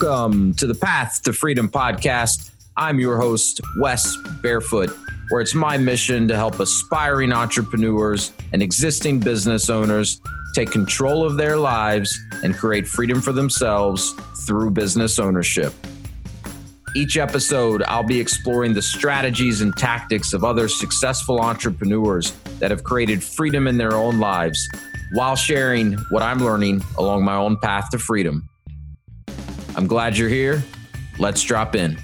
Welcome to the Path to Freedom podcast. I'm your host, Wes Barefoot, where it's my mission to help aspiring entrepreneurs and existing business owners take control of their lives and create freedom for themselves through business ownership. Each episode, I'll be exploring the strategies and tactics of other successful entrepreneurs that have created freedom in their own lives while sharing what I'm learning along my own path to freedom. I'm glad you're here. Let's drop in.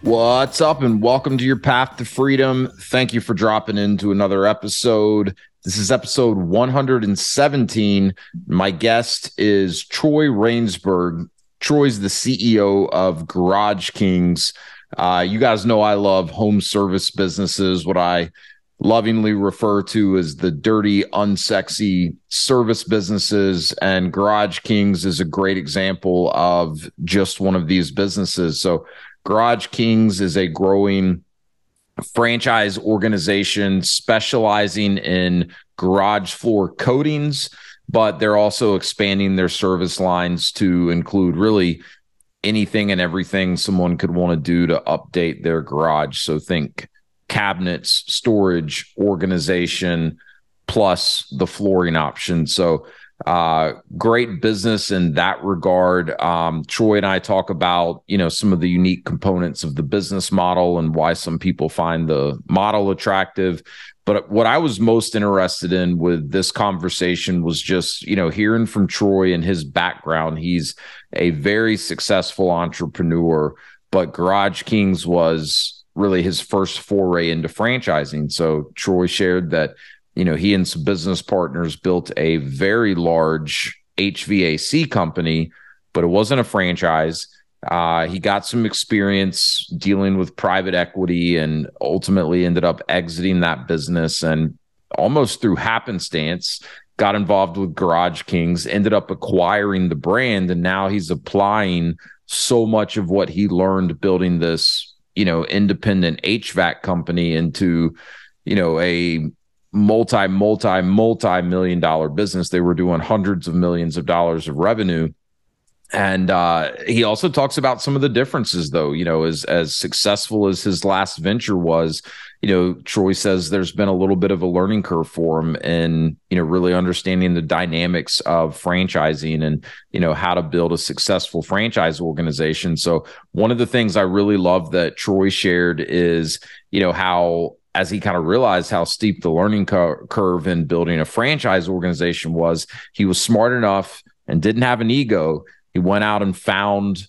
What's up, and welcome to your path to freedom. Thank you for dropping into another episode. This is episode 117. My guest is Troy Rainsberg. Troy's the CEO of Garage Kings. Uh, you guys know I love home service businesses, what I lovingly refer to as the dirty, unsexy service businesses. And Garage Kings is a great example of just one of these businesses. So, Garage Kings is a growing franchise organization specializing in garage floor coatings, but they're also expanding their service lines to include really anything and everything someone could want to do to update their garage. So think cabinets, storage, organization, plus the flooring option. So, uh, great business in that regard. Um, Troy and I talk about, you know, some of the unique components of the business model and why some people find the model attractive. But what I was most interested in with this conversation was just, you know, hearing from Troy and his background. He's a very successful entrepreneur, but Garage Kings was really his first foray into franchising. So Troy shared that, you know, he and some business partners built a very large HVAC company, but it wasn't a franchise. Uh, he got some experience dealing with private equity and ultimately ended up exiting that business and almost through happenstance got involved with Garage Kings, ended up acquiring the brand, and now he's applying so much of what he learned building this you know independent HVAC company into you know a multi multi multi million dollar business. They were doing hundreds of millions of dollars of revenue and uh, he also talks about some of the differences though you know as as successful as his last venture was you know, Troy says there's been a little bit of a learning curve for him and, you know, really understanding the dynamics of franchising and, you know, how to build a successful franchise organization. So, one of the things I really love that Troy shared is, you know, how as he kind of realized how steep the learning curve in building a franchise organization was, he was smart enough and didn't have an ego. He went out and found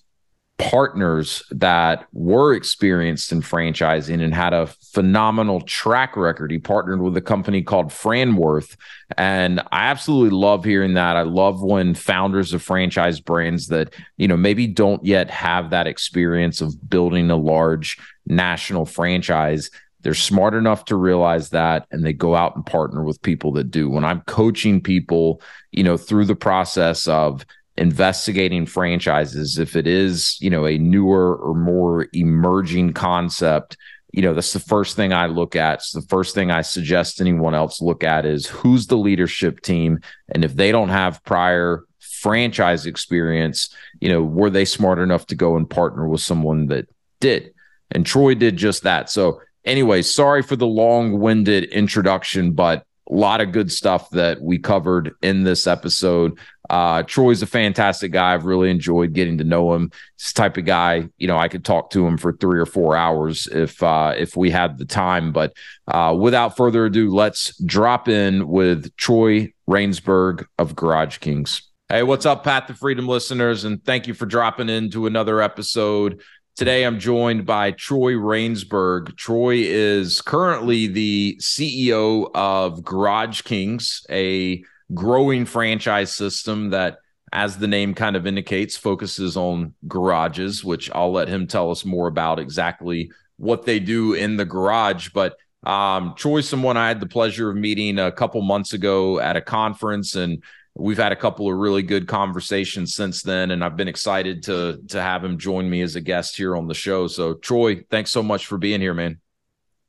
partners that were experienced in franchising and had a phenomenal track record. He partnered with a company called Franworth. And I absolutely love hearing that. I love when founders of franchise brands that, you know, maybe don't yet have that experience of building a large national franchise. They're smart enough to realize that and they go out and partner with people that do. When I'm coaching people, you know, through the process of investigating franchises if it is you know a newer or more emerging concept you know that's the first thing i look at. It's the first thing i suggest anyone else look at is who's the leadership team? And if they don't have prior franchise experience you know were they smart enough to go and partner with someone that did? And troy did just that. So anyway sorry for the long-winded introduction but a lot of good stuff that we covered in this episode. Uh, Troy's a fantastic guy. I've really enjoyed getting to know him. This type of guy, you know, I could talk to him for three or four hours if uh, if we had the time. But uh, without further ado, let's drop in with Troy Rainsberg of Garage Kings. Hey, what's up, Path to Freedom listeners? And thank you for dropping into another episode. Today, I'm joined by Troy Rainsberg. Troy is currently the CEO of Garage Kings, a growing franchise system that, as the name kind of indicates, focuses on garages, which I'll let him tell us more about exactly what they do in the garage. But um, Troy's someone I had the pleasure of meeting a couple months ago at a conference, and we've had a couple of really good conversations since then and i've been excited to to have him join me as a guest here on the show so troy thanks so much for being here man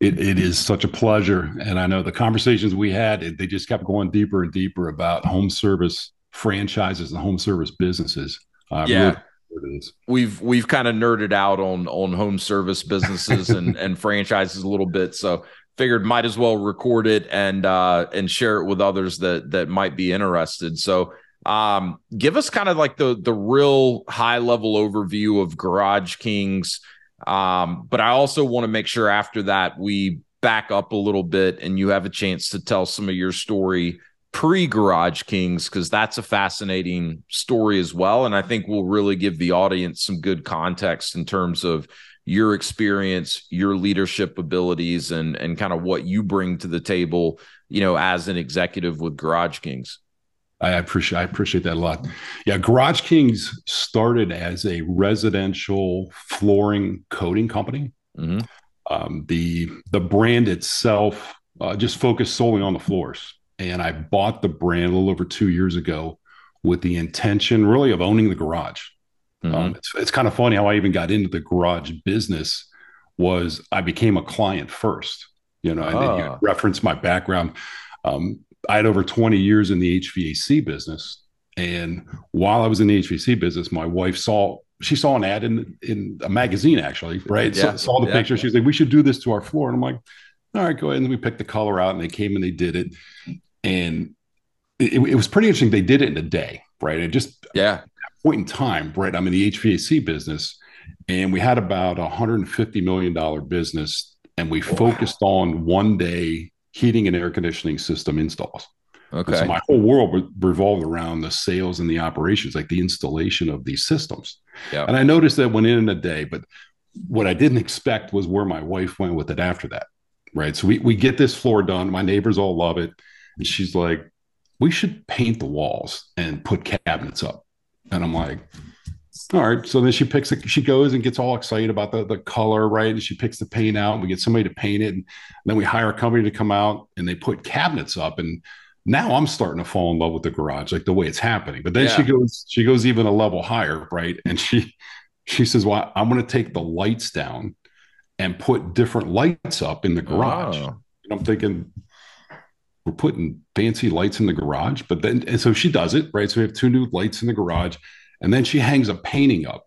It, it is such a pleasure. And I know the conversations we had, they just kept going deeper and deeper about home service franchises and home service businesses. Uh, yeah. Really we've we've kind of nerded out on on home service businesses and and franchises a little bit so figured might as well record it and uh and share it with others that that might be interested so um give us kind of like the the real high level overview of garage kings um, but I also want to make sure after that we back up a little bit and you have a chance to tell some of your story pre Garage Kings because that's a fascinating story as well. And I think we'll really give the audience some good context in terms of your experience, your leadership abilities, and and kind of what you bring to the table, you know, as an executive with Garage Kings. I appreciate I appreciate that a lot. Yeah, Garage Kings started as a residential flooring coating company. Mm-hmm. Um, the the brand itself uh, just focused solely on the floors, and I bought the brand a little over two years ago with the intention, really, of owning the garage. Mm-hmm. Um, it's it's kind of funny how I even got into the garage business. Was I became a client first, you know, and then you ah. reference my background. Um, I had over 20 years in the HVAC business. And while I was in the HVAC business, my wife saw she saw an ad in in a magazine actually, right? Yeah. So, saw the yeah. picture. She was like, "We should do this to our floor." And I'm like, "All right, go ahead." And we picked the color out, and they came and they did it. And it, it was pretty interesting. They did it in a day, right? And just yeah, point in time, right? I'm in the HVAC business, and we had about a 150 million dollar business, and we wow. focused on one day heating and air conditioning system installs. Okay. And so my whole world revolved around the sales and the operations, like the installation of these systems. Yeah. And I noticed that went in in a day, but what I didn't expect was where my wife went with it after that. Right. So we, we get this floor done. My neighbors all love it. And she's like, we should paint the walls and put cabinets up. And I'm like, all right. So then she picks it, she goes and gets all excited about the, the color, right? And she picks the paint out and we get somebody to paint it. And then we hire a company to come out and they put cabinets up. And now I'm starting to fall in love with the garage, like the way it's happening. But then yeah. she goes, she goes even a level higher, right? And she she says, Well, I'm gonna take the lights down and put different lights up in the garage. Oh. And I'm thinking, we're putting fancy lights in the garage. But then and so she does it, right? So we have two new lights in the garage and then she hangs a painting up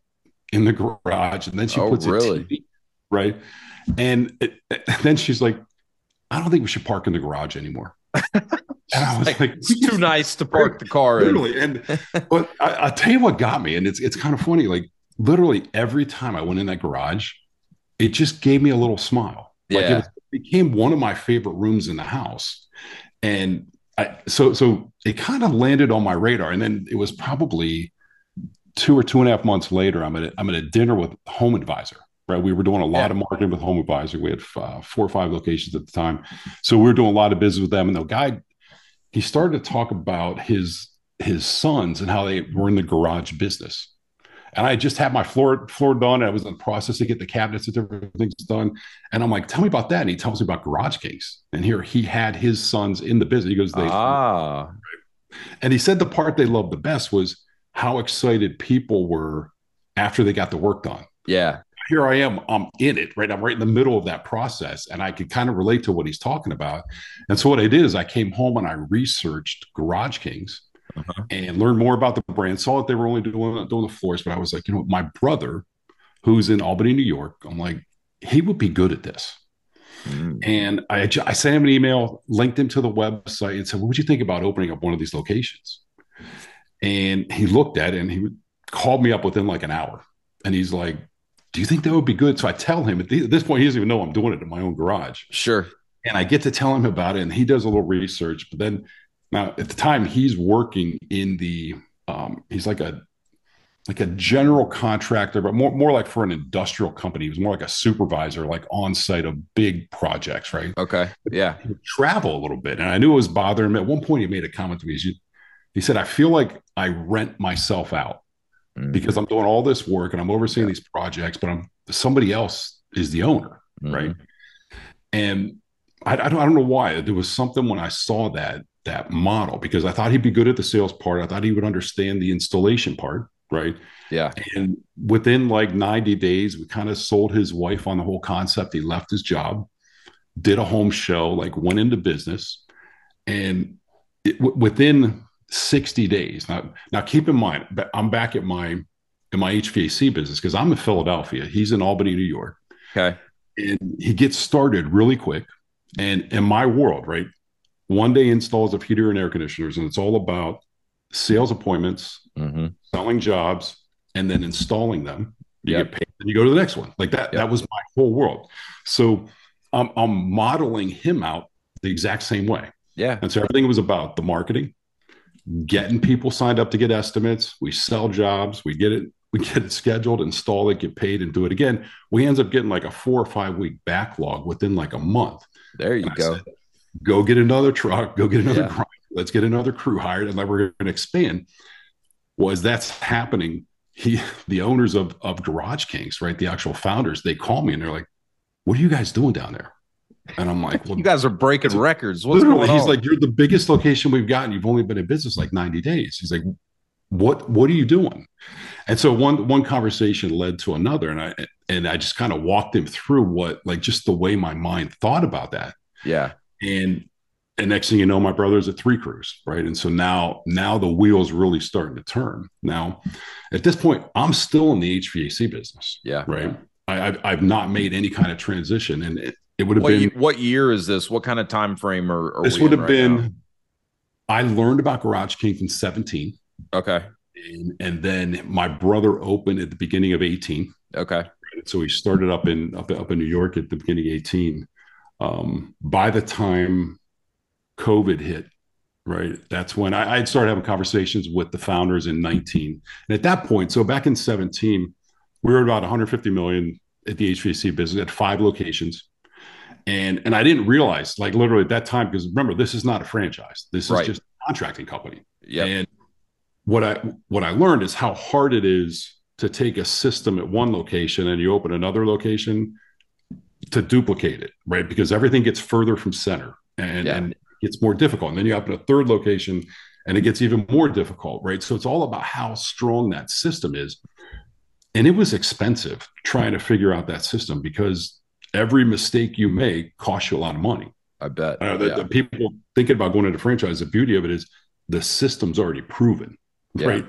in the garage, and then she oh, puts really? a TV, right? And it, then she's like, "I don't think we should park in the garage anymore." And I was like, like "It's too nice to park the car." Literally, in. and but I, I tell you what got me, and it's it's kind of funny. Like literally every time I went in that garage, it just gave me a little smile. Like yeah. it became one of my favorite rooms in the house, and I, so so it kind of landed on my radar. And then it was probably two or two and a half months later, I'm at a, I'm at a dinner with Home Advisor. Right, we were doing a lot yeah. of marketing with Home Advisor. We had uh, four or five locations at the time, so we were doing a lot of business with them. And the guy, he started to talk about his his sons and how they were in the garage business. And I just had my floor floor done. I was in the process to get the cabinets and different things done. And I'm like, tell me about that. And he tells me about Garage Kings. And here he had his sons in the business. He goes, they ah. And he said the part they loved the best was how excited people were after they got the work done. Yeah. Here I am, I'm in it, right? I'm right in the middle of that process. And I could kind of relate to what he's talking about. And so what I did is I came home and I researched Garage Kings uh-huh. and learned more about the brand. Saw that they were only doing, doing the floors, but I was like, you know, my brother, who's in Albany, New York, I'm like, he would be good at this. Mm. And I, I sent him an email, linked him to the website, and said, What would you think about opening up one of these locations? And he looked at it and he called me up within like an hour. And he's like, Do you think that would be good? So I tell him at, this point, he doesn't even know I'm doing it in my own garage. Sure. And I get to tell him about it. And he does a little research. But then now at the time, he's working in the, um, he's like a, like a general contractor, but more, more like for an industrial company. He was more like a supervisor, like on site of big projects, right? Okay. Yeah. travel a little bit. And I knew it was bothering him. At one point, he made a comment to me. He he said, I feel like I rent myself out mm-hmm. because I'm doing all this work and I'm overseeing yeah. these projects, but I'm somebody else is the owner. Mm-hmm. Right. And I, I, don't, I don't know why there was something when I saw that, that model, because I thought he'd be good at the sales part. I thought he would understand the installation part. Right. Yeah. And within like 90 days, we kind of sold his wife on the whole concept. He left his job did a home show, like went into business, and it, w- within 60 days. Now, now keep in mind, I'm back at my in my HVAC business because I'm in Philadelphia. He's in Albany, New York. Okay. And he gets started really quick. And in my world, right, one day installs of heater and air conditioners, and it's all about sales appointments, mm-hmm. selling jobs, and then installing them. You yep. get paid, and you go to the next one. Like that. Yep. That was my whole world. So I'm, I'm modeling him out the exact same way. Yeah. And so everything was about the marketing, getting people signed up to get estimates. We sell jobs. We get it. We get it scheduled, install it, get paid, and do it again. We ends up getting like a four or five week backlog within like a month. There you go. Said, go get another truck. Go get another. Yeah. Let's get another crew hired, and then we're going to expand. Was that's happening? He, the owners of of Garage Kings, right? The actual founders, they call me and they're like, "What are you guys doing down there?" And I'm like, well, you guys are breaking records. What's on? He's like, you're the biggest location we've gotten. You've only been in business like 90 days. He's like, what what are you doing? And so one one conversation led to another, and I and I just kind of walked him through what like just the way my mind thought about that. Yeah. And and next thing you know, my brother's at three crews, right? And so now now the wheels really starting to turn. Now, at this point, I'm still in the HVAC business. Yeah. Right. I, have I've not made any kind of transition, and it, it would have what, been what year is this? What kind of time frame or this would have right been? Now? I learned about Garage king in 17. Okay. And, and then my brother opened at the beginning of 18. Okay. So he started up in up, up in New York at the beginning of 18. Um, by the time COVID hit, right, that's when I, I'd started having conversations with the founders in 19. And at that point, so back in 17, we were about 150 million at the HVAC business at five locations and and I didn't realize like literally at that time because remember this is not a franchise this is right. just a contracting company yeah and what I what I learned is how hard it is to take a system at one location and you open another location to duplicate it right because everything gets further from center and yeah. and it's more difficult and then you open a third location and it gets even more difficult right so it's all about how strong that system is and it was expensive trying to figure out that system because every mistake you make costs you a lot of money. I bet. Uh, the, yeah. the, people thinking about going into franchise, the beauty of it is the system's already proven, yeah. right?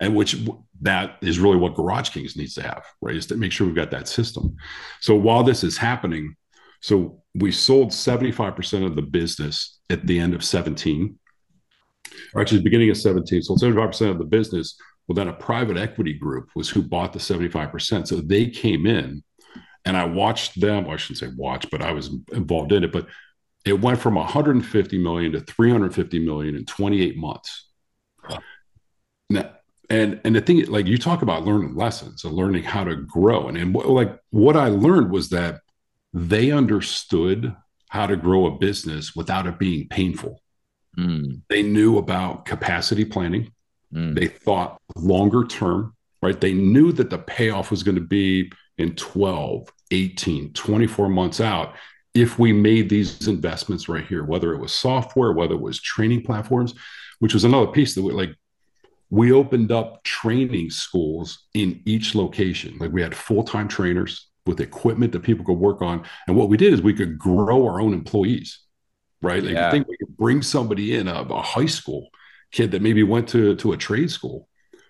And which that is really what Garage Kings needs to have, right? Is to make sure we've got that system. So while this is happening, so we sold 75% of the business at the end of 17, or actually the beginning of 17. So 75% of the business. Well, then a private equity group was who bought the 75%. So they came in and I watched them. Well, I shouldn't say watch, but I was involved in it. But it went from 150 million to 350 million in 28 months. Now, and and the thing, like you talk about learning lessons and learning how to grow, and and like what I learned was that they understood how to grow a business without it being painful. Mm. They knew about capacity planning. Mm. They thought longer term, right? They knew that the payoff was going to be in 12, 18, 24 months out if we made these investments right here, whether it was software, whether it was training platforms, which was another piece that we like we opened up training schools in each location. Like we had full-time trainers with equipment that people could work on. And what we did is we could grow our own employees, right? Like yeah. I think we could bring somebody in, a, a high school kid that maybe went to, to a trade school,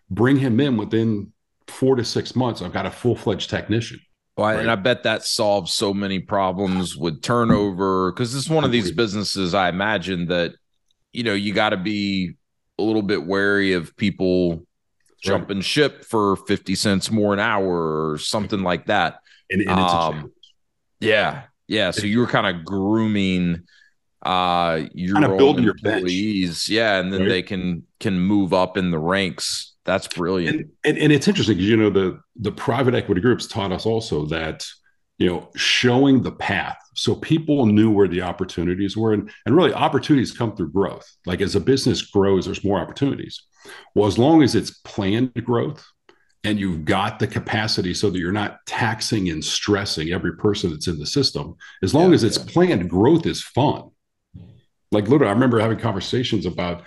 bring him in within four to six months, I've got a full fledged technician. Well, right? and I bet that solves so many problems with turnover because it's one of these businesses. I imagine that you know you got to be a little bit wary of people jumping ship for fifty cents more an hour or something like that. And, and um, yeah, yeah. So you were kind of grooming uh your kind of building employees, your yeah, and then right? they can can move up in the ranks that's brilliant. And, and, and it's interesting because you know the the private equity groups taught us also that you know showing the path. So people knew where the opportunities were and, and really opportunities come through growth. Like as a business grows there's more opportunities. Well as long as it's planned growth and you've got the capacity so that you're not taxing and stressing every person that's in the system as long yeah, as it's yeah. planned growth is fun. Like literally i remember having conversations about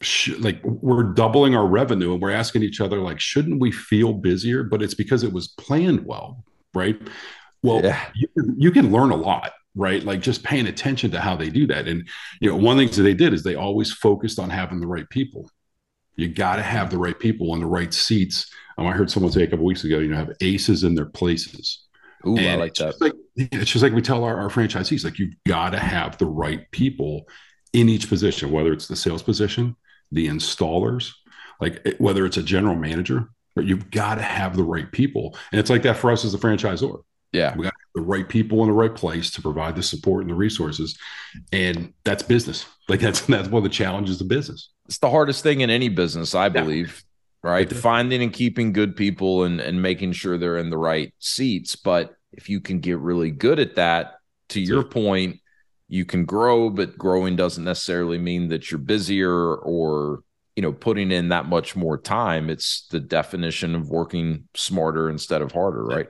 sh- like we're doubling our revenue and we're asking each other like shouldn't we feel busier? But it's because it was planned well right well yeah. you, you can learn a lot right? Like just paying attention to how they do that. And you know, one of the things that they did is they always focused on having the right people. You got to have the right people in the right seats. Um, I heard someone say a couple weeks ago, you know, have aces in their places. Ooh, and I like that. Like, it's just like we tell our, our franchisees, like you've got to have the right people in each position, whether it's the sales position, the installers, like whether it's a general manager, but you've got to have the right people. And it's like that for us as a franchisor. Yeah. We got the right people in the right place to provide the support and the resources. And that's business. Like that's that's one of the challenges of business. It's the hardest thing in any business, I believe. Yeah. Right. Finding and keeping good people and, and making sure they're in the right seats. But if you can get really good at that, to that's your it. point, you can grow, but growing doesn't necessarily mean that you're busier or you know putting in that much more time it's the definition of working smarter instead of harder right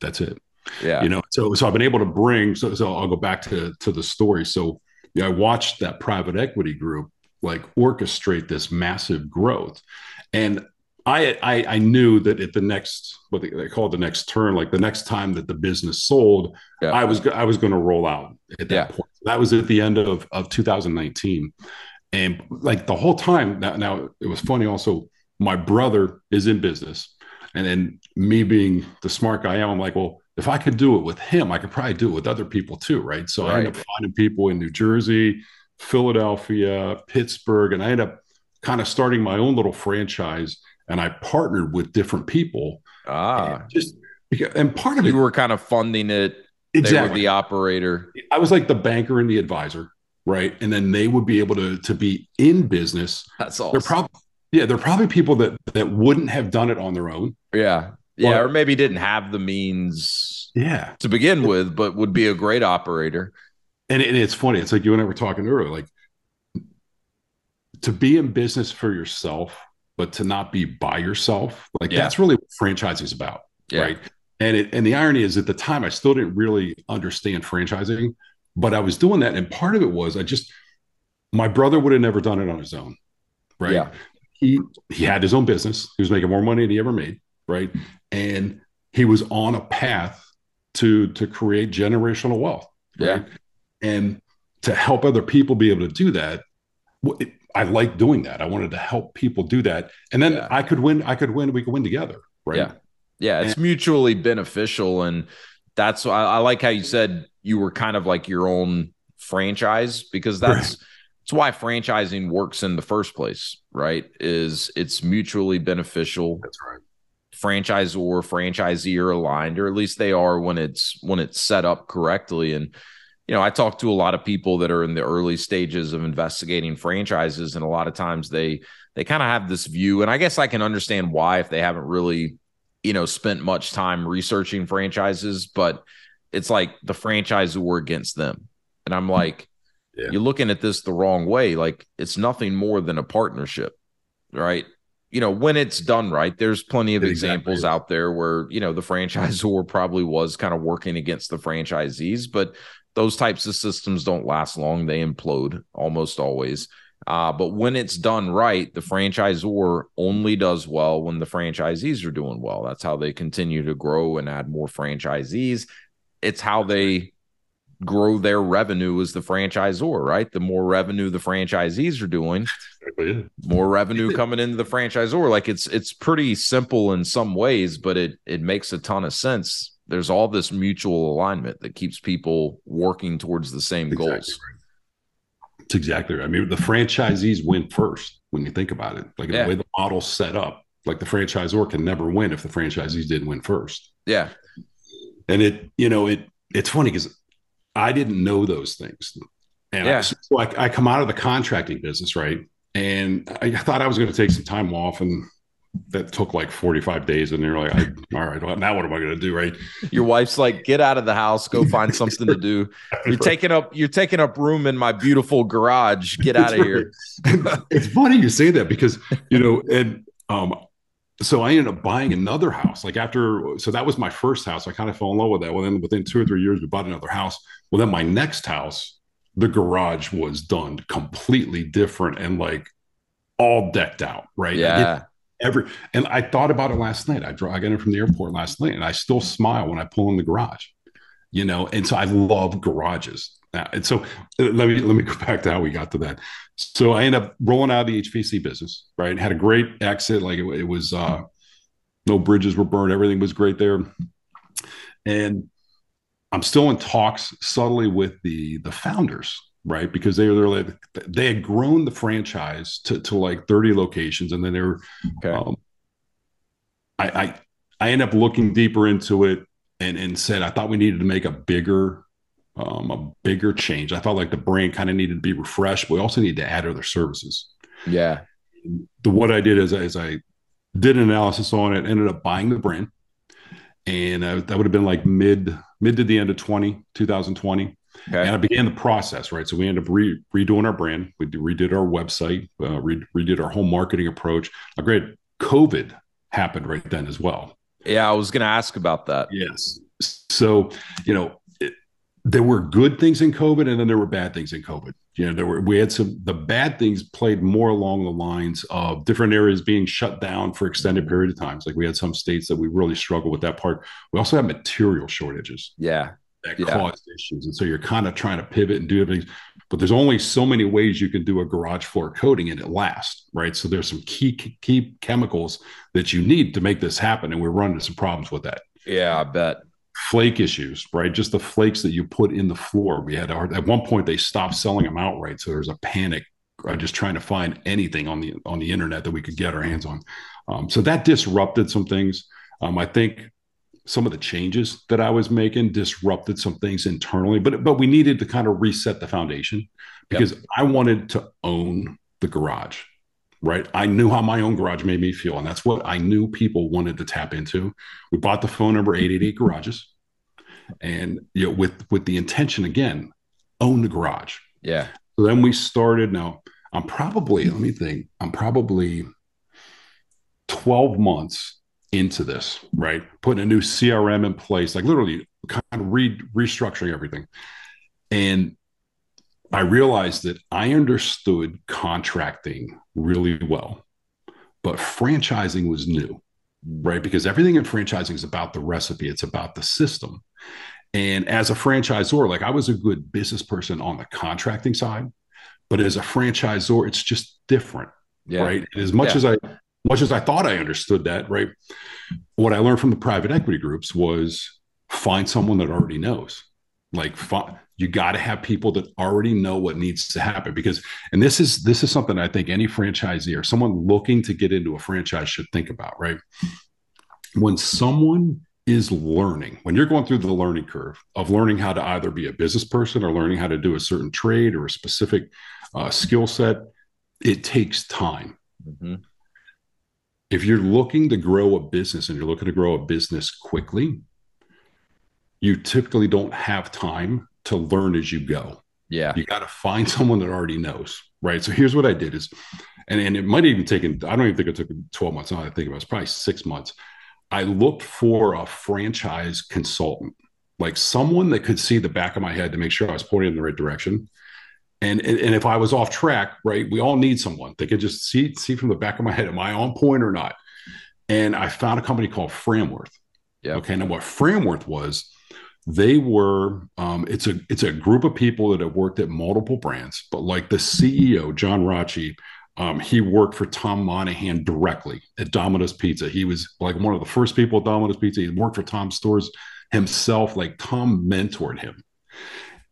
that's it yeah you know so so i've been able to bring so, so i'll go back to to the story so yeah, i watched that private equity group like orchestrate this massive growth and I, I, I knew that at the next what they, they call it the next turn, like the next time that the business sold, yeah. I was I was going to roll out at that yeah. point. That was at the end of of 2019, and like the whole time now, now it was funny also my brother is in business and then me being the smart guy I am i'm like well if i could do it with him i could probably do it with other people too right so right. i end up finding people in new jersey philadelphia pittsburgh and i end up kind of starting my own little franchise and i partnered with different people ah and just and part of you it you were kind of funding it exactly the operator i was like the banker and the advisor right? And then they would be able to to be in business. That's all. They're probably yeah, they're probably people that that wouldn't have done it on their own. Yeah. Yeah, or maybe didn't have the means yeah to begin with, but would be a great operator. And, and it's funny. It's like you and I were talking earlier, like to be in business for yourself, but to not be by yourself. Like yeah. that's really what franchising is about. Yeah. Right. And it and the irony is at the time I still didn't really understand franchising but I was doing that. And part of it was I just, my brother would have never done it on his own. Right. Yeah. He, he had his own business. He was making more money than he ever made. Right. And he was on a path to, to create generational wealth. Right? Yeah. And to help other people be able to do that, I like doing that. I wanted to help people do that. And then yeah. I could win. I could win. We could win together. Right. Yeah. Yeah. It's and, mutually beneficial. And that's I, I like how you said you were kind of like your own franchise because that's right. that's why franchising works in the first place, right? Is it's mutually beneficial. That's right. Franchisor, or franchisee are aligned, or at least they are when it's when it's set up correctly. And you know, I talk to a lot of people that are in the early stages of investigating franchises, and a lot of times they they kind of have this view, and I guess I can understand why if they haven't really, you know, spent much time researching franchises, but it's like the franchisor against them. And I'm mm-hmm. like, yeah. you're looking at this the wrong way. Like it's nothing more than a partnership, right? You know, when it's done right, there's plenty of exactly. examples out there where, you know, the franchisor probably was kind of working against the franchisees, but those types of systems don't last long. They implode almost always. Uh, but when it's done right, the franchisor only does well when the franchisees are doing well. That's how they continue to grow and add more franchisees it's how they grow their revenue as the franchisor, right? The more revenue the franchisees are doing, more revenue coming into the franchisor. Like it's it's pretty simple in some ways, but it it makes a ton of sense. There's all this mutual alignment that keeps people working towards the same exactly goals. Right. It's exactly right. I mean, the franchisees win first when you think about it. Like yeah. the way the model's set up, like the franchisor can never win if the franchisees didn't win first. Yeah and it you know it it's funny because i didn't know those things and yeah. I, so I, I come out of the contracting business right and i thought i was going to take some time off and that took like 45 days and they're like I, all right well, now what am i going to do right your wife's like get out of the house go find something to do you're right. taking up you're taking up room in my beautiful garage get out of here it's funny you say that because you know and um so I ended up buying another house. Like after, so that was my first house. I kind of fell in love with that. Well, then within two or three years, we bought another house. Well, then my next house, the garage was done completely different and like all decked out, right? Yeah. Every and I thought about it last night. I drove, I got in from the airport last night, and I still smile when I pull in the garage. you know, and so I love garages. And so uh, let me let me go back to how we got to that. So I end up rolling out of the HVAC business, right? Had a great exit. Like it, it was uh no bridges were burned, everything was great there. And I'm still in talks subtly with the the founders, right? Because they were like they had grown the franchise to, to like 30 locations, and then they were. Okay. Um, I, I I end up looking deeper into it and and said I thought we needed to make a bigger um, a bigger change. I felt like the brand kind of needed to be refreshed. But we also need to add other services. Yeah. The what I did is, is I did an analysis on it, ended up buying the brand, and uh, that would have been like mid mid to the end of 20 2020 okay. and i began the process right? So we ended up re- redoing our brand. We redid our website uh, re- redid our whole marketing approach. A great covid happened right then as well. Yeah i was going to ask about that. Yes. So you know it, there were good things in covid and then there were bad things in covid you know there were we had some the bad things played more along the lines of different areas being shut down for extended mm-hmm. period of times. Like we had some states that we really struggled with that part. We also had material shortages yeah. that yeah. caused issues. And so you're kind of trying to pivot and do things but there's only so many ways you can do a garage floor coating and it lasts right? So there's some key key chemicals that you need to make this happen and we're running into some problems with that. Yeah i bet flake issues, right? Just the flakes that you put in the floor. We had our, at one point they stopped selling them outright, so there was a panic uh, just trying to find anything on the on the internet that we could get our hands on. Um, so that disrupted some things. Um, I think some of the changes that I was making disrupted some things internally, but but we needed to kind of reset the foundation because yep. I wanted to own the garage right? I knew how my own garage made me feel, and that's what I knew people wanted to tap into. We bought the phone number 888 garages, and you know, with with the intention again, own the garage. Yeah. So then we started. Now I'm probably let me think. I'm probably 12 months into this, right? Putting a new CRM in place, like literally kind of re- restructuring everything. And I realized that I understood contracting really well, but franchising was new, right? Because everything in franchising is about the recipe, it's about the system. And as a franchisor, like I was a good business person on the contracting side, but as a franchisor, it's just different, yeah. right? And as much yeah. as I much as I thought I understood that, right? What I learned from the private equity groups was find someone that already knows. Like you got to have people that already know what needs to happen because and this is this is something i think any franchisee or someone looking to get into a franchise should think about right when someone is learning when you're going through the learning curve of learning how to either be a business person or learning how to do a certain trade or a specific uh, skill set it takes time mm-hmm. if you're looking to grow a business and you're looking to grow a business quickly you typically don't have time to learn as you go. Yeah. You got to find someone that already knows. Right. So here's what I did is, and, and it might have even taken, I don't even think it took 12 months. Now I think it was probably six months. I looked for a franchise consultant, like someone that could see the back of my head to make sure I was pointing in the right direction. And, and, and if I was off track, right, we all need someone. They could just see see from the back of my head, am I on point or not? And I found a company called Franworth. Yeah. Okay. Now what Franworth was, they were um, it's a it's a group of people that have worked at multiple brands but like the ceo john Rotche, um, he worked for tom monaghan directly at domino's pizza. He was like one of the first people at domino's pizza. He worked for tom stores himself like tom mentored him.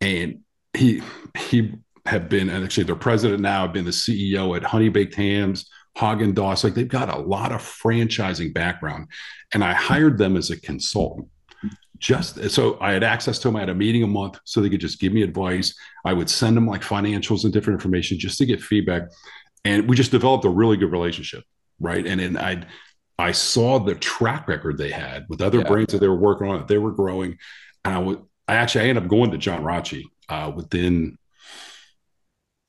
And he he had been and actually their president now have been the ceo at honey baked hams Haagen Dazs, like they've got a lot of franchising background, and I hired them as a consultant just so I had access to them. I had a meeting a month so they could just give me advice. I would send them like financials and different information just to get feedback. And we just developed a really good relationship. Right. And then I I saw the track record they had with other yeah. brands that they were working on, that they were growing. And I would I actually I ended up going to John Rotche uh, within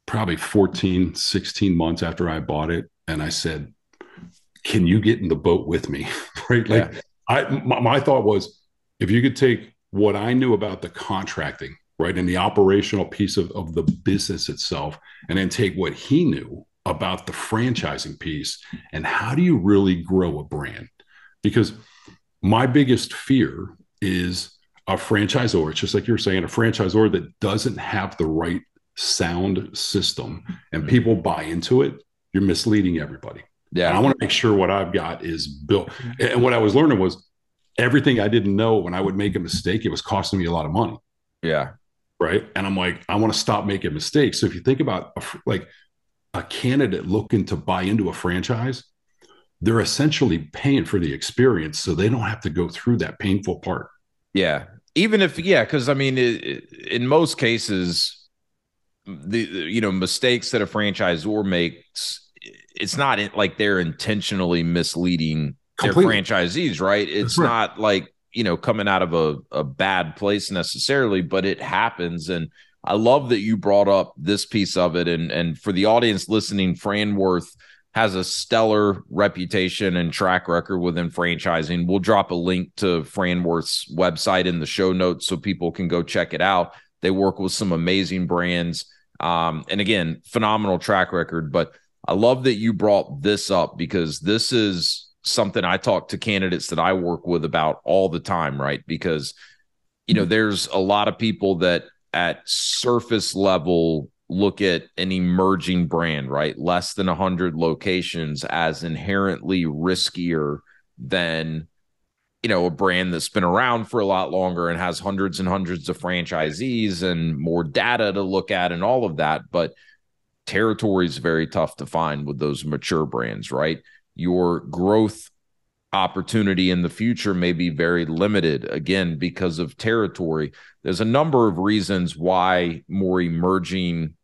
probably 14, 16 months after I bought it. And I said, Can you get in the boat with me? right. Like yeah. I my, my thought was if you could take what I knew about the contracting, right, and the operational piece of, of the business itself, and then take what he knew about the franchising piece and how do you really grow a brand? Because my biggest fear is a franchisor, it's just like you're saying, a franchisor that doesn't have the right sound system and mm-hmm. people buy into it, you're misleading everybody. Yeah. And I want to make sure what I've got is built. And what I was learning was everything I didn't know when I would make a mistake, it was costing me a lot of money. Yeah. Right. And I'm like, I want to stop making mistakes. So if you think about a, like a candidate looking to buy into a franchise, they're essentially paying for the experience so they don't have to go through that painful part. Yeah. Even if, yeah, because I mean, it, in most cases, the, you know mistakes that a franchisor makes, it's not like they're intentionally misleading Completely. their franchisees, right? It's right. not like you know coming out of a, a bad place necessarily, but it happens. And I love that you brought up this piece of it. And and for the audience listening, Franworth has a stellar reputation and track record within franchising. We'll drop a link to Franworth's website in the show notes so people can go check it out. They work with some amazing brands. Um, and again, phenomenal track record. But I love that you brought this up because this is something I talk to candidates that I work with about all the time, right? Because, you know, there's a lot of people that at surface level look at an emerging brand, right? Less than 100 locations as inherently riskier than you know a brand that's been around for a lot longer and has hundreds and hundreds of franchisees and more data to look at and all of that but territory is very tough to find with those mature brands right your growth opportunity in the future may be very limited again because of territory. There's a number of reasons why more emerging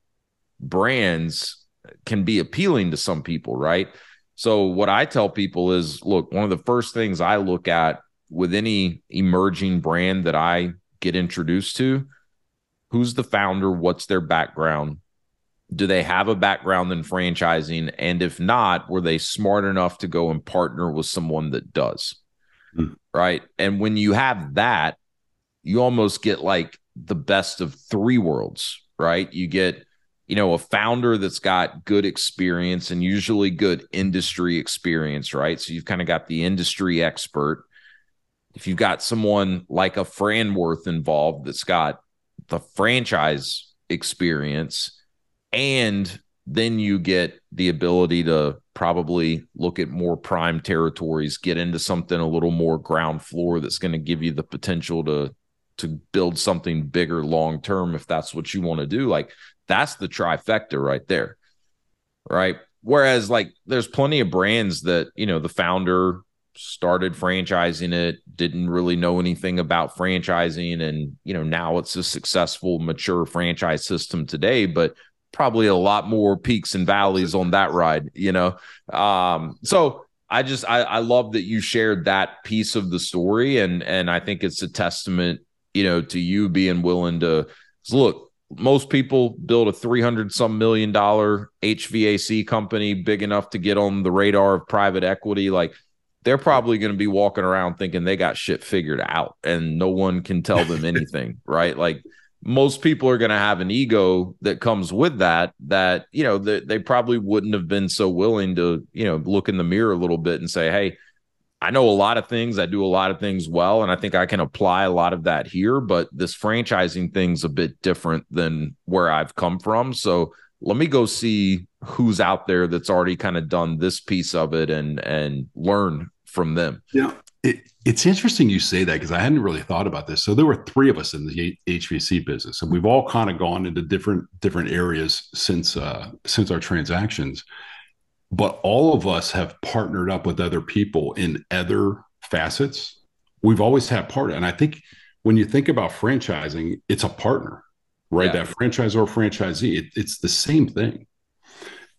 brands can be appealing to some people right? So what I tell people is look, one of the first things I look at with any emerging brand that I get introduced to, who's the founder, what's their background? Do they have a background in franchising? And if not, were they smart enough to go and partner with someone that does? Mm. Right. And when you have that, you almost get like the best of three worlds, right? You get you know, a founder that's got good experience and usually good industry experience, right? So you've kind of got the industry expert. If you've got someone like a Franworth involved that's got the franchise experience, and then you get the ability to probably look at more prime territories, get into something a little more ground floor that's going to give you the potential to to build something bigger long term if that's what you want to do. Like that's the trifecta right there. Right. Whereas, like, there's plenty of brands that, you know, the founder started franchising it, didn't really know anything about franchising. And, you know, now it's a successful, mature franchise system today, but probably a lot more peaks and valleys on that ride, you know? Um, so, I just I, I love that you shared that piece of the story and and I think it's a testament, you know, to you being willing to look, most people build a 300 some million dollar HVAC company big enough to get on the radar of private equity. Like they're probably going to be walking around thinking they got shit figured out and no one can tell them anything, right? Like most people are going to have an ego that comes with that, that, you know, they, they probably wouldn't have been so willing to, you know, look in the mirror a little bit and say, Hey, I know a lot of things. I do a lot of things well, and I think I can apply a lot of that here. But this franchising thing's a bit different than where I've come from. So let me go see who's out there that's already kind of done this piece of it and and learn from them. Yeah, it, it's interesting you say that because I hadn't really thought about this. So there were three of us in the HVAC business, and we've all kind of gone into different different areas since uh, since our transactions but all of us have partnered up with other people in other facets. We've always had part, and I think when you think about franchising, it's a partner, right? Yeah. That franchisor franchisee, it, it's the same thing.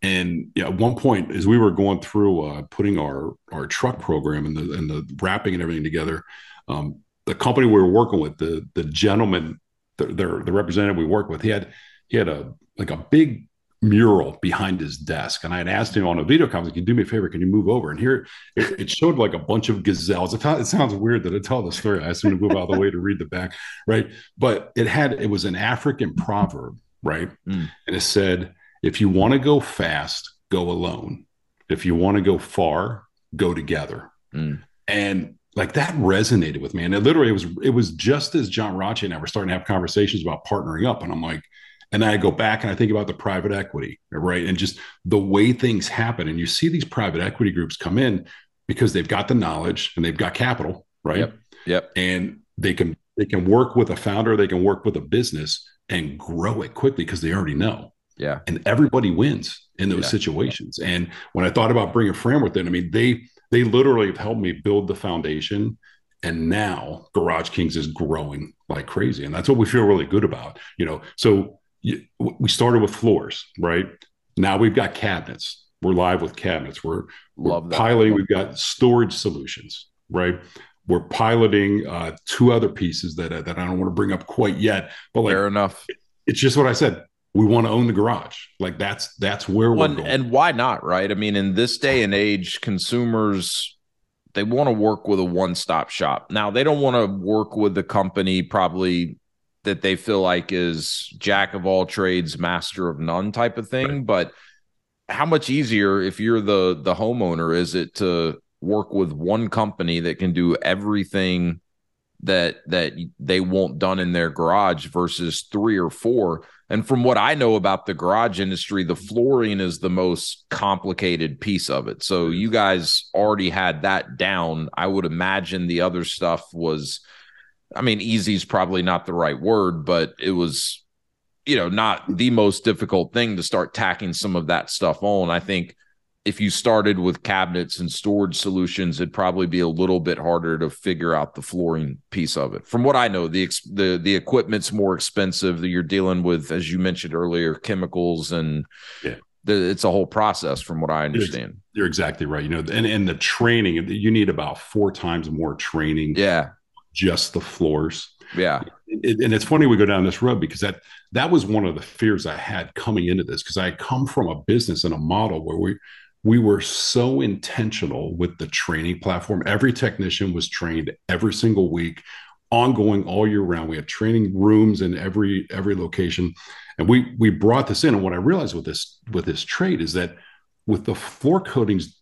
And yeah, at one point, as we were going through uh, putting our our truck program and the and the wrapping and everything together, um, the company we were working with, the the gentleman, the, the the representative we worked with, he had he had a like a big mural behind his desk. And I had asked him on a video conference, can you do me a favor? Can you move over? And here it, it showed like a bunch of gazelles. It, it, sounds weird that I tell the story. I asked him to move out of the way to read the back, right? But it had, it was an African proverb, right? Mm. And it said, if you want to go fast, go alone. If you want to go far, go together. Mm. And like that resonated with me. And it literally was it was just as John Rachi and I were starting to have conversations about partnering up. And I'm like, and I go back and I think about the private equity, right? And just the way things happen. And you see these private equity groups come in because they've got the knowledge and they've got capital, right? Yep. Yep. And they can they can work with a founder, they can work with a business and grow it quickly because they already know. Yeah. And everybody wins in those yeah. situations. And when I thought about bringing Franworth in, I mean, they they literally have helped me build the foundation. And now Garage Kings is growing like crazy. And that's what we feel really good about. You know, so we started with floors, right? Now we've got cabinets. We're live with cabinets. We're, we're piloting. We've got storage solutions, right? We're piloting uh, two other pieces that that I don't want to bring up quite yet. But like, fair enough. It's just what I said. We want to own the garage. Like that's that's where we're going. And why not, right? I mean, in this day and age, consumers they want to work with a one-stop shop. Now, they don't want to work with the company probably that they feel like is jack of all trades, master of none type of thing. Right. But how much easier if you're the the homeowner is it to work with one company that can do everything that that they want done in their garage versus three or four and from what i know about the garage industry the flooring is the most complicated piece of it. So you guys already had that down. I would imagine the other stuff was I mean, easy is probably not the right word, but it was, you know, not the most difficult thing to start tacking some of that stuff on. I think if you started with cabinets and storage solutions, it'd probably be a little bit harder to figure out the flooring piece of it. From what I know, the the the equipment's more expensive. That You're dealing with, as you mentioned earlier, chemicals and yeah. The, it's a whole process. From what I understand, you're exactly right. You know, and and the training you need about four times more training. Yeah, just the floors. Yeah. And it's funny we go down this road because that that was one of the fears I had coming into this because I come from a business and a model where we we were so intentional with the training platform. Every technician was trained every single week, ongoing all year round. We had training rooms in every every location, and we we brought this in. And what I realized with this with this trade is that with the floor coatings,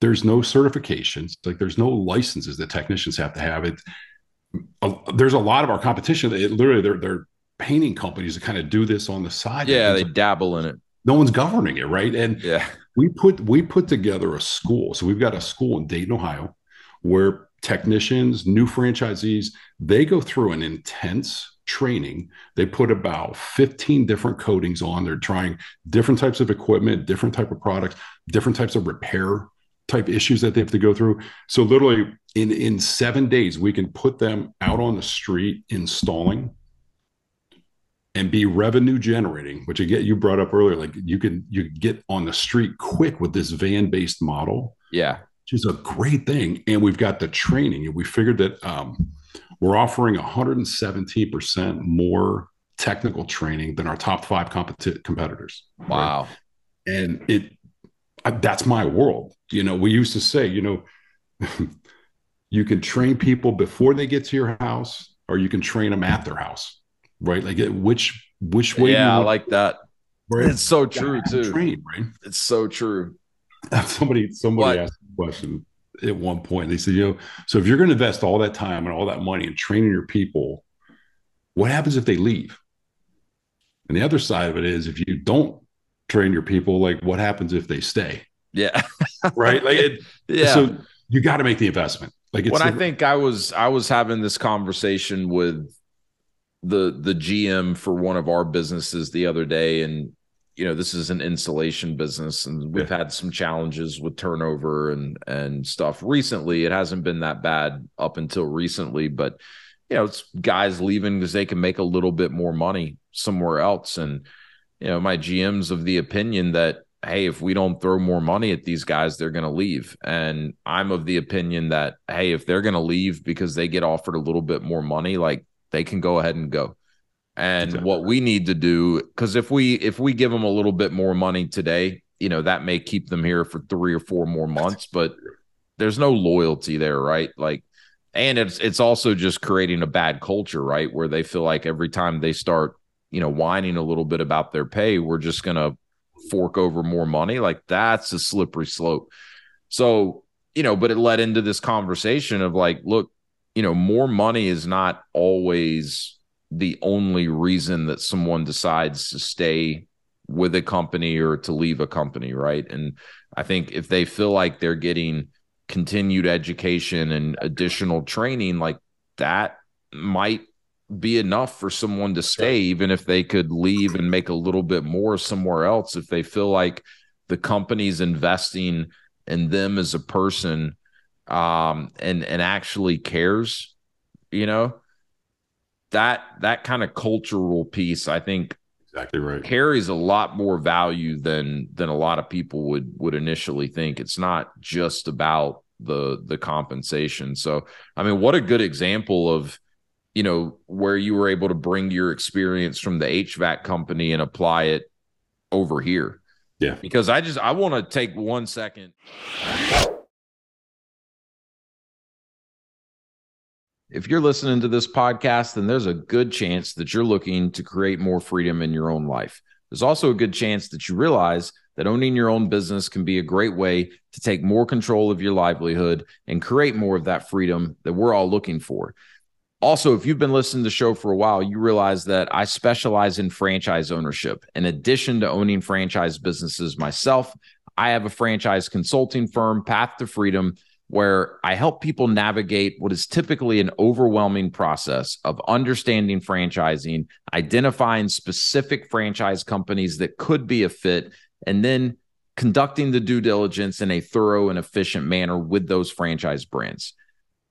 there's no certifications, like there's no licenses that technicians have to have. It there's a lot of our competition. That literally, they're they're painting companies that kind of do this on the side. Yeah, they dabble in it. No one's governing it, right? And yeah, we put we put together a school. So we've got a school in Dayton, Ohio, where technicians, new franchisees, they go through an intense training. They put about 15 different coatings on. They're trying different types of equipment, different type of products, different types of repair type issues that they have to go through. So literally in in 7 days we can put them out on the street installing and be revenue generating, which again you brought up earlier like you can you get on the street quick with this van based model. Yeah. Which is a great thing and we've got the training and we figured that um, we're offering 117% more technical training than our top 5 compet- competitors. Wow. Right? And it that's my world. You know, we used to say, you know, you can train people before they get to your house, or you can train them at their house, right? Like which which way? Yeah, I like that. Right? It's so true too. Train, right? It's so true. Somebody somebody what? asked a question at one point. They said, you know, so if you're going to invest all that time and all that money in training your people, what happens if they leave? And the other side of it is if you don't train your people like what happens if they stay yeah right like it, yeah so you got to make the investment like when i think i was i was having this conversation with the the gm for one of our businesses the other day and you know this is an insulation business and we've yeah. had some challenges with turnover and and stuff recently it hasn't been that bad up until recently but you know it's guys leaving because they can make a little bit more money somewhere else and you know, my GM's of the opinion that hey, if we don't throw more money at these guys, they're going to leave. And I'm of the opinion that hey, if they're going to leave because they get offered a little bit more money, like they can go ahead and go. And exactly. what we need to do cuz if we if we give them a little bit more money today, you know, that may keep them here for 3 or 4 more months, but there's no loyalty there, right? Like and it's it's also just creating a bad culture, right? Where they feel like every time they start you know, whining a little bit about their pay, we're just going to fork over more money. Like that's a slippery slope. So you know, but it led into this conversation of like, look, you know, more money is not always the only reason that someone decides to stay with a company or to leave a company, right? And I think if they feel like they're getting continued education and additional training, like that might be enough for someone to stay, even if they could leave and make a little bit more somewhere else. If they feel like the company's investing in them as a person um, and and actually cares, you know, that that kind of cultural piece, I think exactly right carries a lot more value than than a lot of people would would initially think. It's not just about the the compensation. So, I mean, what a good example of you know where you were able to bring your experience from the HVAC company and apply it over here. Yeah. Because I just I want to take one second if you're listening to this podcast, then there's a good chance that you're looking to create more freedom in your own life. There's also a good chance that you realize that owning your own business can be a great way to take more control of your livelihood and create more of that freedom that we're all looking for. Also, if you've been listening to the show for a while, you realize that I specialize in franchise ownership. In addition to owning franchise businesses myself, I have a franchise consulting firm, Path to Freedom where I help people navigate what is typically an overwhelming process of understanding franchising, identifying specific franchise companies that could be a fit, and then conducting the due diligence in a thorough and efficient manner with those franchise brands.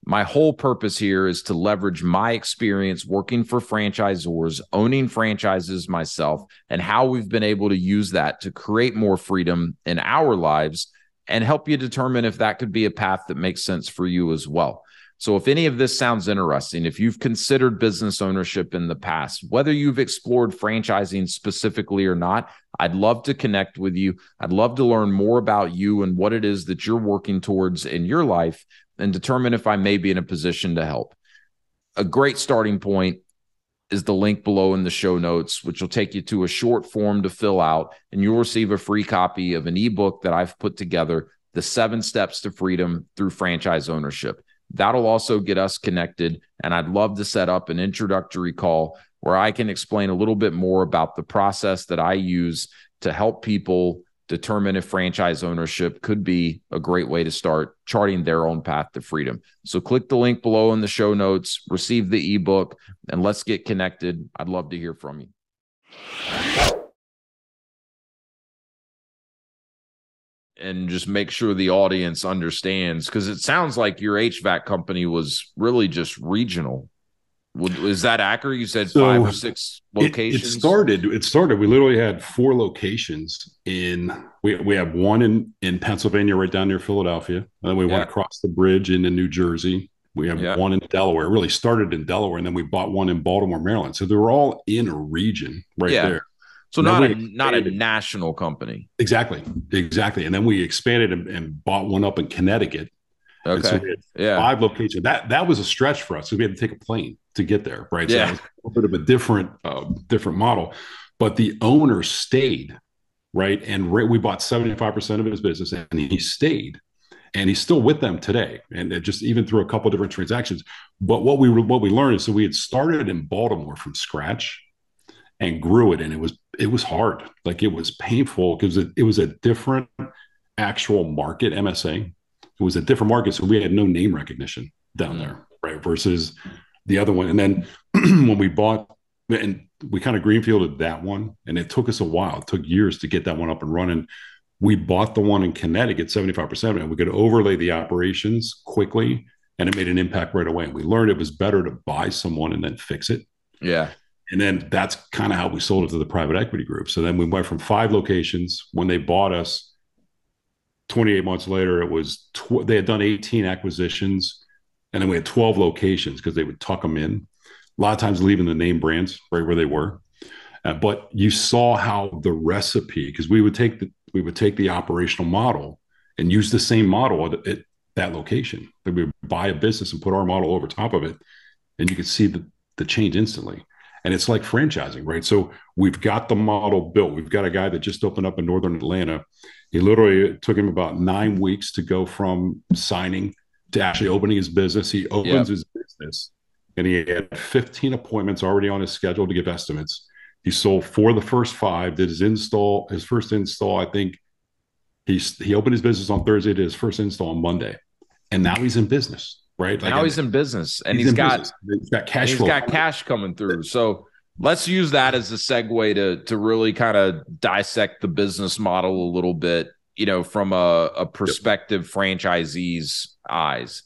My whole purpose here is to leverage my experience working for franchisors, owning franchises myself, and how we've been able to use that to create more freedom in our lives and help you determine if that could be a path that makes sense for you as well. So, if any of this sounds interesting, if you've considered business ownership in the past, whether you've explored franchising specifically or not, I'd love to connect with you. I'd love to learn more about you and what it is that you're working towards in your life and determine if I may be in a position to help. A great starting point is the link below in the show notes, which will take you to a short form to fill out, and you'll receive a free copy of an ebook that I've put together The Seven Steps to Freedom Through Franchise Ownership. That'll also get us connected. And I'd love to set up an introductory call where I can explain a little bit more about the process that I use to help people determine if franchise ownership could be a great way to start charting their own path to freedom. So click the link below in the show notes, receive the ebook, and let's get connected. I'd love to hear from you. And just make sure the audience understands because it sounds like your HVAC company was really just regional. Is that accurate? You said so five or six locations. It, it, started. It started. We literally had four locations in. We we have one in in Pennsylvania, right down near Philadelphia, and then we yeah. went across the bridge into New Jersey. We have yeah. one in Delaware. It really started in Delaware, and then we bought one in Baltimore, Maryland. So they were all in a region right yeah. there. So not a not a national company. Exactly, exactly. And then we expanded and, and bought one up in Connecticut. Okay. So yeah. Five locations. That that was a stretch for us because we had to take a plane to get there, right? Yeah. So a bit of a different, uh, different model, but the owner stayed, right? And we bought 75% of his business and he stayed and he's still with them today. And just even through a couple different transactions. But what we, what we learned is, so we had started in Baltimore from scratch and grew it. And it was, it was hard. Like it was painful because it, it was a different actual market MSA. It was a different market. So we had no name recognition down mm. there, right? Versus the other one. And then when we bought and we kind of greenfielded that one, and it took us a while. It took years to get that one up and running. We bought the one in Connecticut, 75% and. We could overlay the operations quickly and it made an impact right away. And we learned it was better to buy someone and then fix it. Yeah. And then that's kind of how we sold it to the private equity group. So then we went from five locations when they bought us. 28 months later, it was tw- they had done 18 acquisitions and then we had 12 locations because they would tuck them in. A lot of times leaving the name brands right where they were. Uh, but you saw how the recipe, because we would take the we would take the operational model and use the same model at, at that location. That we would buy a business and put our model over top of it, and you could see the, the change instantly. And it's like franchising, right? So we've got the model built. We've got a guy that just opened up in Northern Atlanta. He literally took him about nine weeks to go from signing to actually opening his business. He opens yep. his business and he had 15 appointments already on his schedule to give estimates. He sold for the first five, did his install, his first install, I think he's he opened his business on Thursday, did his first install on Monday. And now he's in business, right? Like now he's in business and he's, he's got business. he's got cash he's got cash coming through. So let's use that as a segue to to really kind of dissect the business model a little bit, you know, from a, a perspective yep. franchisee's eyes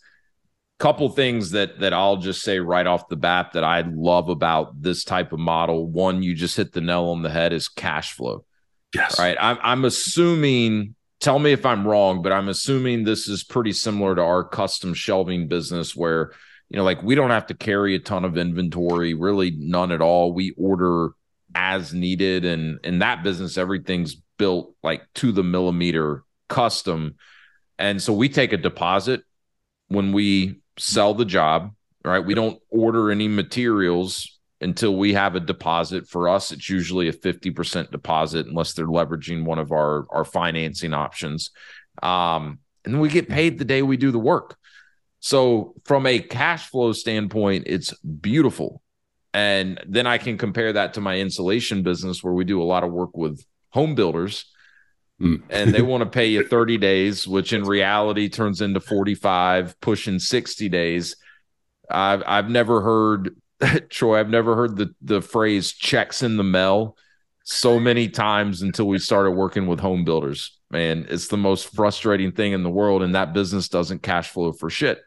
couple things that that I'll just say right off the bat that I love about this type of model. One, you just hit the nail on the head is cash flow. Yes. Right. I'm I'm assuming. Tell me if I'm wrong, but I'm assuming this is pretty similar to our custom shelving business where you know like we don't have to carry a ton of inventory really none at all we order as needed and in that business everything's built like to the millimeter custom and so we take a deposit when we sell the job, right? We don't order any materials until we have a deposit. For us, it's usually a 50% deposit unless they're leveraging one of our, our financing options. Um, and we get paid the day we do the work. So, from a cash flow standpoint, it's beautiful. And then I can compare that to my insulation business where we do a lot of work with home builders Mm. and they want to pay you 30 days, which in reality turns into 45, pushing 60 days. I've I've never heard Troy, I've never heard the the phrase checks in the mail so many times until we started working with home builders. Man, it's the most frustrating thing in the world, and that business doesn't cash flow for shit.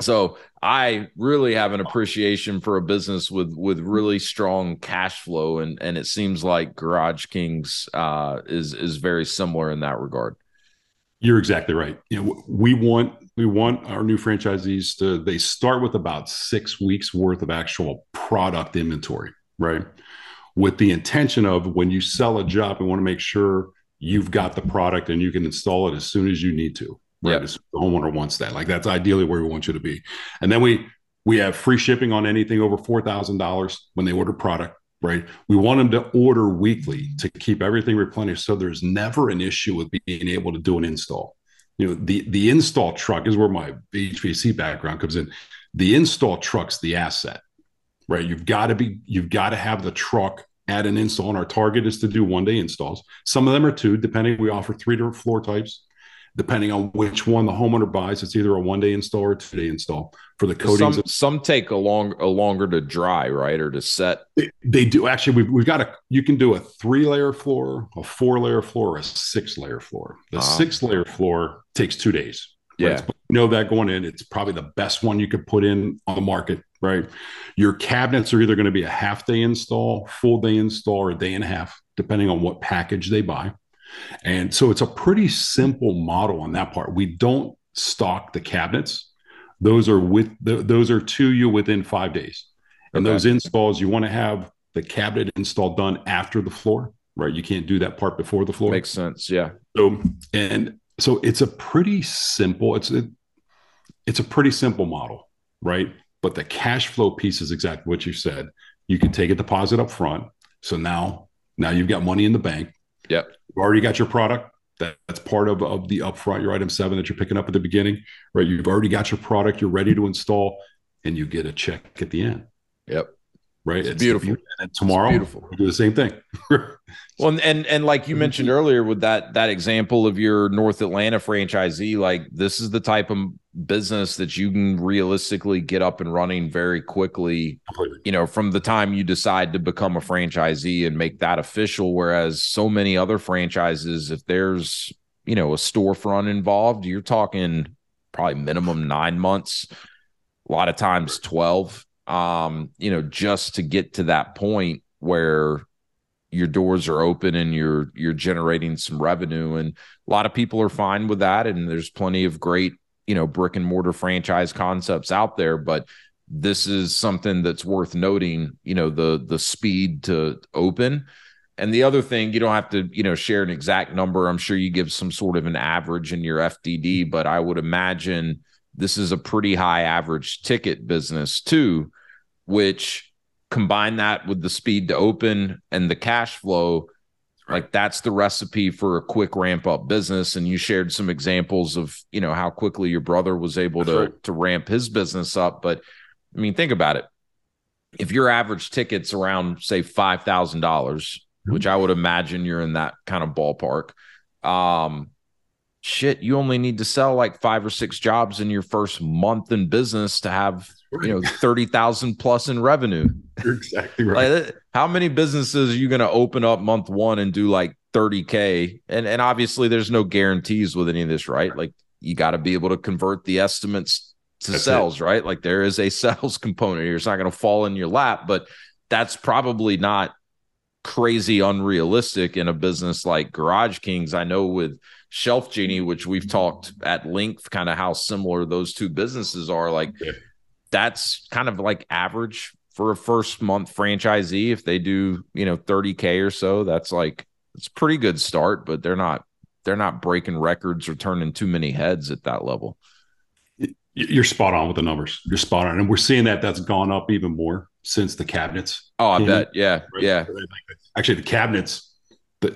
So I really have an appreciation for a business with with really strong cash flow, and and it seems like Garage Kings uh, is is very similar in that regard. You're exactly right. You know, we want we want our new franchisees to they start with about six weeks worth of actual product inventory, right? With the intention of when you sell a job, we want to make sure you've got the product and you can install it as soon as you need to right? Yep. The homeowner wants that. Like that's ideally where we want you to be. And then we we have free shipping on anything over four thousand dollars when they order product. Right. We want them to order weekly to keep everything replenished. So there's never an issue with being able to do an install. You know, the the install truck is where my HVAC background comes in. The install truck's the asset, right? You've got to be, you've got to have the truck at an install. And our target is to do one day installs. Some of them are two, depending. We offer three different floor types depending on which one the homeowner buys. It's either a one day install or two day install for the coatings. Some, some take a long a longer to dry, right, or to set. They, they do actually. We've, we've got a. You can do a three layer floor, a four layer floor, a six layer floor. The uh-huh. six layer floor takes two days. Right? Yeah, you know that going in, it's probably the best one you could put in on the market. Right, your cabinets are either going to be a half day install, full day install, or a day and a half, depending on what package they buy. And so it's a pretty simple model on that part. We don't stock the cabinets. Those are with those are to you within five days. And okay. those installs, you want to have the cabinet install done after the floor, right? You can't do that part before the floor. Makes sense. Yeah. So and so it's a pretty simple, it's a, it's a pretty simple model, right? But the cash flow piece is exactly what you said. You can take a deposit up front. So now, now you've got money in the bank. Yep. You've already got your product. That, that's part of, of the upfront, your item seven that you're picking up at the beginning, right? You've already got your product, you're ready to install, and you get a check at the end. Yep. Right. It's, it's beautiful. And tomorrow, beautiful. do the same thing. well, and and like you mm-hmm. mentioned earlier with that that example of your North Atlanta franchisee, like this is the type of business that you can realistically get up and running very quickly Completely. you know from the time you decide to become a franchisee and make that official whereas so many other franchises if there's you know a storefront involved you're talking probably minimum 9 months a lot of times 12 um you know just to get to that point where your doors are open and you're you're generating some revenue. And a lot of people are fine with that. And there's plenty of great you know brick and mortar franchise concepts out there. But this is something that's worth noting you know the the speed to open. And the other thing you don't have to you know share an exact number. I'm sure you give some sort of an average in your fdd but i would imagine this is a pretty high average ticket business too which combine that with the speed to open and the cash flow like that's the recipe for a quick ramp up business and you shared some examples of you know how quickly your brother was able to right. to ramp his business up but i mean think about it if your average ticket's around say $5000 mm-hmm. which i would imagine you're in that kind of ballpark um shit you only need to sell like five or six jobs in your first month in business to have you know 30,000 plus in revenue. You're exactly right. Like, how many businesses are you going to open up month 1 and do like 30k? And and obviously there's no guarantees with any of this, right? Like you got to be able to convert the estimates to that's sales, it. right? Like there is a sales component here. It's not going to fall in your lap, but that's probably not crazy unrealistic in a business like Garage Kings. I know with ShelfGenie, which we've talked at length, kind of how similar those two businesses are. Like yeah that's kind of like average for a first month franchisee. If they do, you know, 30K or so, that's like it's pretty good start, but they're not they're not breaking records or turning too many heads at that level. You're spot on with the numbers. You're spot on. And we're seeing that that's gone up even more since the cabinets. Oh, I bet. Yeah. Right? Yeah. Actually, the cabinets,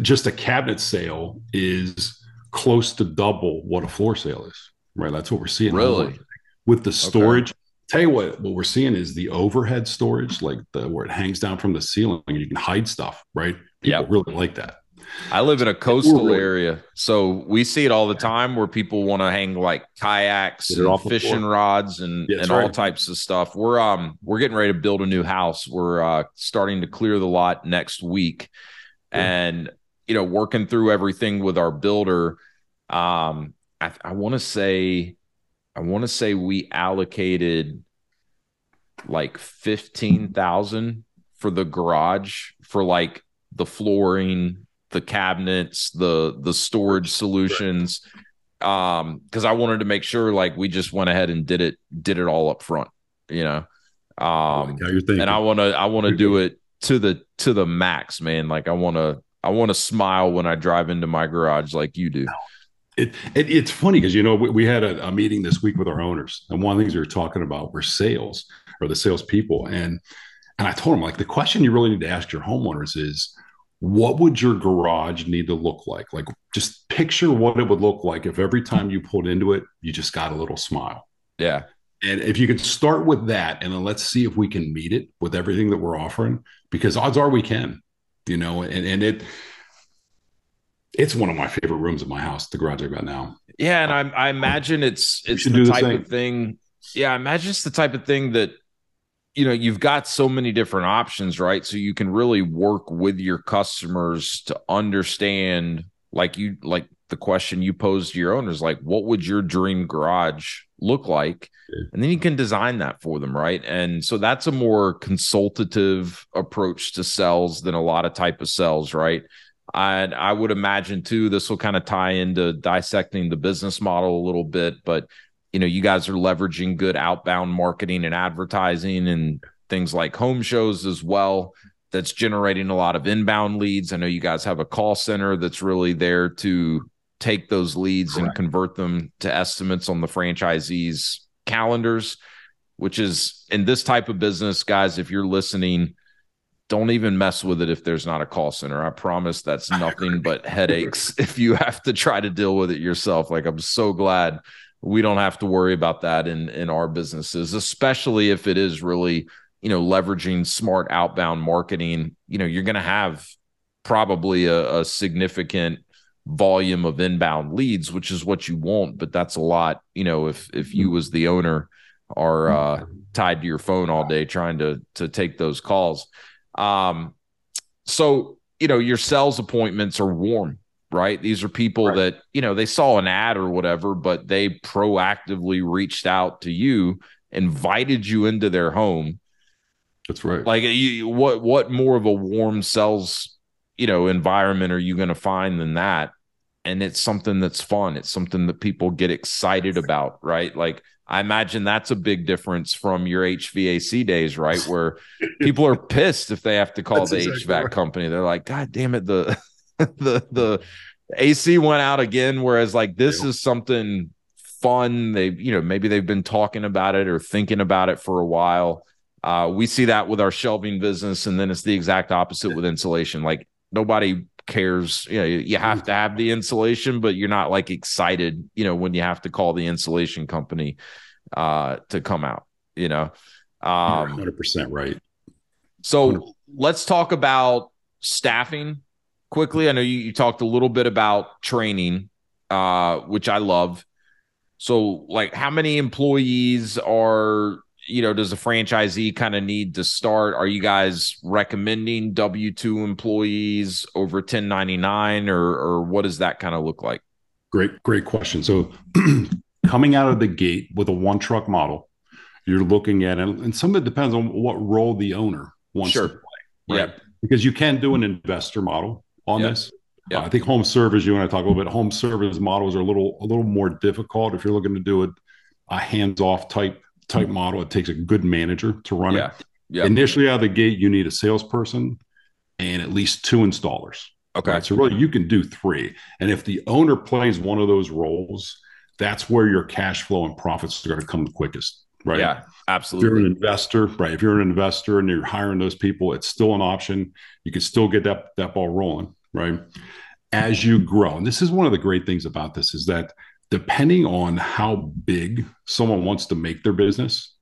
just a cabinet sale is close to double what a floor sale is. Right. That's what we're seeing. Really? With the storage, okay tell you what what we're seeing is the overhead storage like the where it hangs down from the ceiling and you can hide stuff right? People yep. really like that. I live in a coastal really, area so we see it all the time where people want to hang like kayaks and fishing rods and yeah, and right. all types of stuff. We're um we're getting ready to build a new house. We're uh starting to clear the lot next week. Yeah. and you know working through everything with our builder um i, I want to say I want to say we allocated like 15,000 for the garage for like the flooring, the cabinets, the the storage solutions um cuz I wanted to make sure like we just went ahead and did it did it all up front, you know. Um and I want to I want to do it to the to the max, man. Like I want to I want to smile when I drive into my garage like you do. It, it, it's funny because you know we, we had a, a, meeting this week with our owners, and one of the things we were talking about were sales or the salespeople, and and I told them like the question you really need to ask your homeowners is, what would your garage need to look like? Like just picture what it would look like if every time you pulled into it, you just got a little smile. Yeah. And if you could start with that, and then let's see if we can meet it with everything that we're offering, because odds are we can, you know, and and it it's one of my favorite rooms in my house, the garage I've got now. Yeah, and I, I imagine it's it's the, type of thing. Yeah, I imagine it's the type of thing that you know you've got so many different options, right? So you can really work with your customers to understand, like you like the question you posed to your owners, like what would your dream garage look like? And then you can design that for them, right? And so that's a more consultative approach to sales than a lot of type of sales, right? And I would imagine too, this will kind of tie into dissecting the business model a little bit. But you know, you guys are leveraging good outbound marketing and advertising and things like home shows as well. That's generating a lot of inbound leads. I know you guys have a call center that's really there to take those leads Correct. and convert them to estimates on the franchisees' calendars, which is in this type of business, guys. If you're listening, don't even mess with it if there's not a call center. I promise that's nothing but headaches if you have to try to deal with it yourself. Like I'm so glad we don't have to worry about that in in our businesses, especially if it is really, you know, leveraging smart outbound marketing. You know, you're going to have probably a, a significant volume of inbound leads, which is what you want, but that's a lot, you know, if if you as the owner are uh, tied to your phone all day trying to to take those calls. Um, so you know your sales appointments are warm, right? These are people right. that you know they saw an ad or whatever, but they proactively reached out to you, invited you into their home. That's right. Like you, what what more of a warm sales you know environment are you going to find than that? And it's something that's fun. It's something that people get excited about, right? Like I imagine that's a big difference from your HVAC days, right? Where people are pissed if they have to call that's the exactly HVAC right. company. They're like, God damn it, the the the AC went out again. Whereas like this is something fun. They, you know, maybe they've been talking about it or thinking about it for a while. Uh, we see that with our shelving business, and then it's the exact opposite with insulation. Like nobody cares. You know, you have to have the insulation, but you're not like excited, you know, when you have to call the insulation company uh to come out, you know. Um 100% right. So 100. let's talk about staffing quickly. I know you, you talked a little bit about training, uh, which I love. So, like, how many employees are you know does a franchisee kind of need to start? Are you guys recommending W two employees over ten ninety nine, or or what does that kind of look like? Great, great question. So, coming out of the gate with a one truck model, you're looking at, it, and some of it depends on what role the owner wants sure. to play. Right? Yeah, because you can do an investor model on yep. this. Yep. Uh, I think home service, you and I talk a little bit. Home service models are a little a little more difficult if you're looking to do it a hands off type type model. It takes a good manager to run yeah. it. Yep. Initially out of the gate, you need a salesperson and at least two installers. Okay. Right? So really you can do three. And if the owner plays one of those roles, that's where your cash flow and profits are going to come the quickest. Right. Yeah. Absolutely. If you're an investor, right? If you're an investor and you're hiring those people, it's still an option. You can still get that that ball rolling, right? As you grow, and this is one of the great things about this is that depending on how big someone wants to make their business,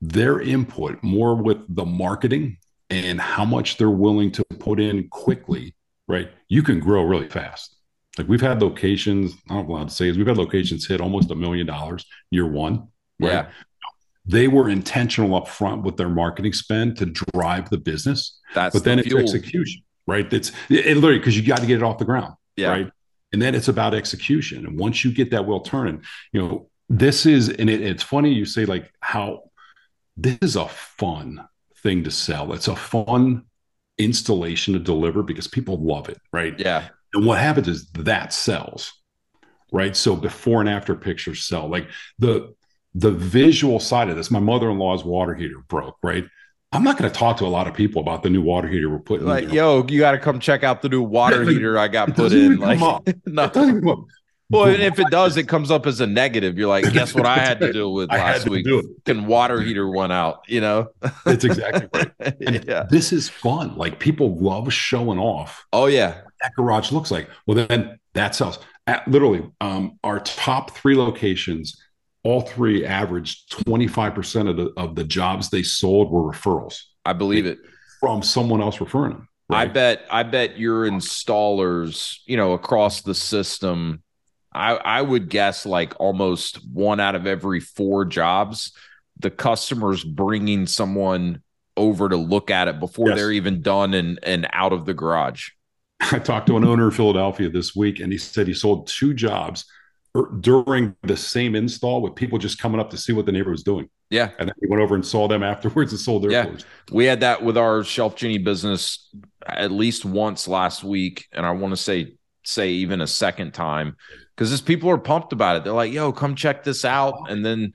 their input more with the marketing and how much they're willing to put in quickly, right? You can grow really fast. Like we've had locations, I don't know what to say is we've had locations hit almost a million dollars year one. Right? Yeah they were intentional up front with their marketing spend to drive the business. That's but then the it's fuel. execution, right? It's it, literally because you got to get it off the ground, yeah. right? And then it's about execution. And once you get that wheel turning, you know, this is and it, it's funny you say like how this is a fun thing to sell. It's a fun installation to deliver because people love it, right? Yeah. And what happens is that sells, right? So before and after pictures sell. Like the the visual side of this, my mother-in-law's water heater broke, right? I'm not going to talk to a lot of people about the new water heater we're putting. Like, yo, you got to come check out the new water heater I got put in. Like, no. Well, and if it does, it comes up as a negative. You're like, guess what I had to deal with last week? Can water heater went out, you know? It's exactly right. And yeah. This is fun. Like people love showing off. Oh, yeah. That garage looks like. Well, then that sells. At, literally, um, our top three locations all three averaged 25% of the of the jobs they sold were referrals. I believe it. From someone else referring them. Right? I bet I bet your installers, you know, across the system, I I would guess like almost one out of every four jobs, the customers bringing someone over to look at it before yes. they're even done and and out of the garage. I talked to an owner in Philadelphia this week, and he said he sold two jobs er, during the same install with people just coming up to see what the neighbor was doing. Yeah. And then we went over and saw them afterwards and sold their yeah. We had that with our ShelfGenie business at least once last week. And I want to say, say even a second time because just people are pumped about it. They're like, yo, come check this out. And then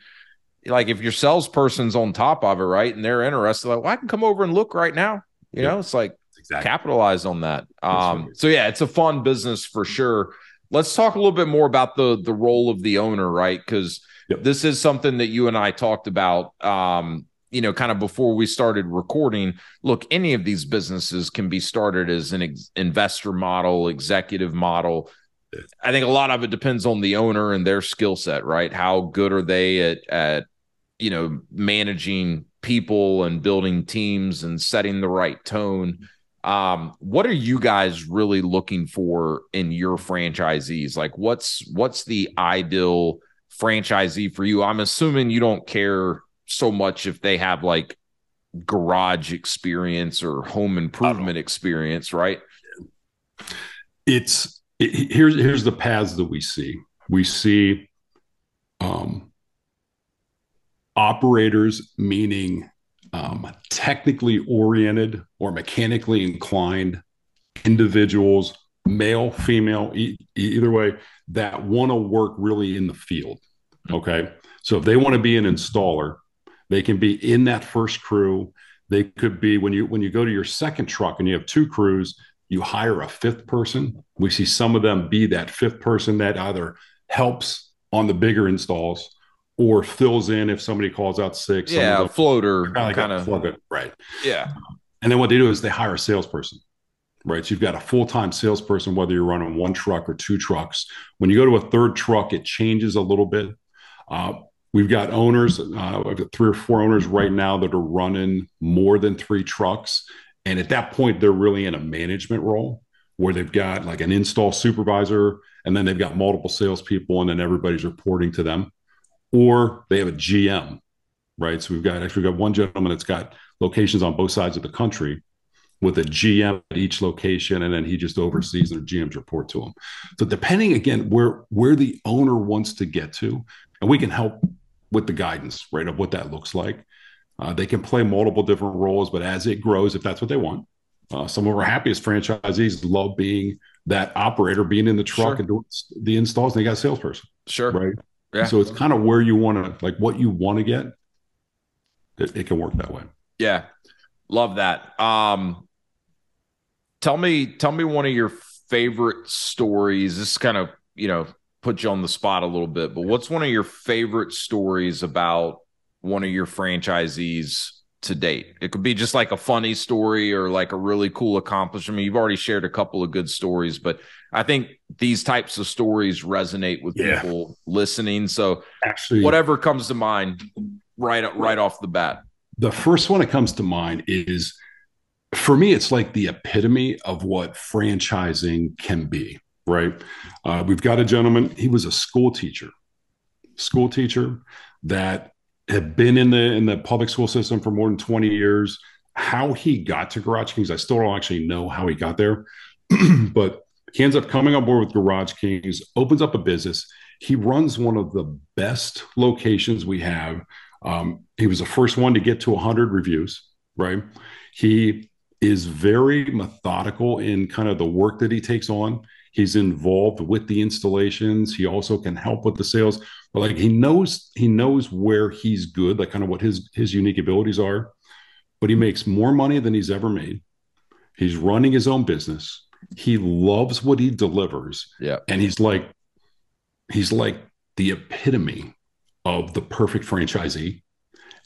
like if your salesperson's on top of it, right? And they're interested, like, well, I can come over and look right now. You yeah. know, it's like exactly. capitalize on that. Um, so yeah, it's a fun business for sure let's talk a little bit more about the the role of the owner, right? Because yep. this is something that you and I talked about. Um, you know, kind of before we started recording. Look, any of these businesses can be started as an ex- investor model, executive model. I think a lot of it depends on the owner and their skill set, right? How good are they at at you know managing people and building teams and setting the right tone um what are you guys really looking for in your franchisees? Like what's what's the ideal franchisee for you? I'm assuming you don't care so much if they have like garage experience or home improvement experience right? It's it, here's here's the paths that we see. We see um operators meaning um, technically oriented or mechanically inclined individuals, male, female, e- either way, that want to work really in the field. Okay. So if they want to be an installer, they can be in that first crew. They could be when you when you go to your second truck and you have two crews, you hire a fifth person. We see some of them be that fifth person that either helps on the bigger installs or fills in if somebody calls out sick. Yeah, floater kind of plug it right. Yeah, and then what they do is they hire a salesperson. Right. So you've got a full time salesperson, whether you're running one truck or two trucks. When you go to a third truck, it changes a little bit. Uh, we've got owners, uh, I've got three or four owners right now that are running more than three trucks. And at that point, they're really in a management role where they've got like an install supervisor and then they've got multiple salespeople and then everybody's reporting to them. Or they have a GM, right? So we've got actually we've got one gentleman that's got locations on both sides of the country with a GM at each location, and then he just oversees and the GMs report to him. So depending again where where the owner wants to get to, and we can help with the guidance, right, of what that looks like. Uh, they can play multiple different roles, but as it grows, if that's what they want, uh, some of our happiest franchisees love being that operator, being in the truck sure. and doing the installs. And they got a salesperson, sure, right? Yeah. So it's kind of where you want to, like, what you want to get. It, it, can work that way. Yeah, love that. Um, tell me, tell me one of your favorite stories. This kind of, you know, put you on the spot a little bit, but what's one of your favorite stories about one of your franchisees to date? It could be just like a funny story or like a really cool accomplishment. You've already shared a couple of good stories, but I think these types of stories resonate with yeah. people listening. So actually, whatever comes to mind right right off the bat. The first one that comes to mind is for me, it's like the epitome of what franchising can be right? Uh, we've got a gentleman, he was a school teacher, school teacher that had been in the in the public school system for more than 20 years. How he got to Garage Kings, I still don't actually know how he got there, but he ends up coming on board with Garage Kings, opens up a business. He runs one of the best locations we have. Um, he was the first one to get to 100 reviews, right? He is very methodical in kind of the work that he takes on. He's involved with the installations. He also can help with the sales. But like he knows he knows where he's good, like kind of what his his unique abilities are. But he makes more money than he's ever made. He's running his own business. He loves what he delivers. Yeah. And he's like he's like the epitome of the perfect franchisee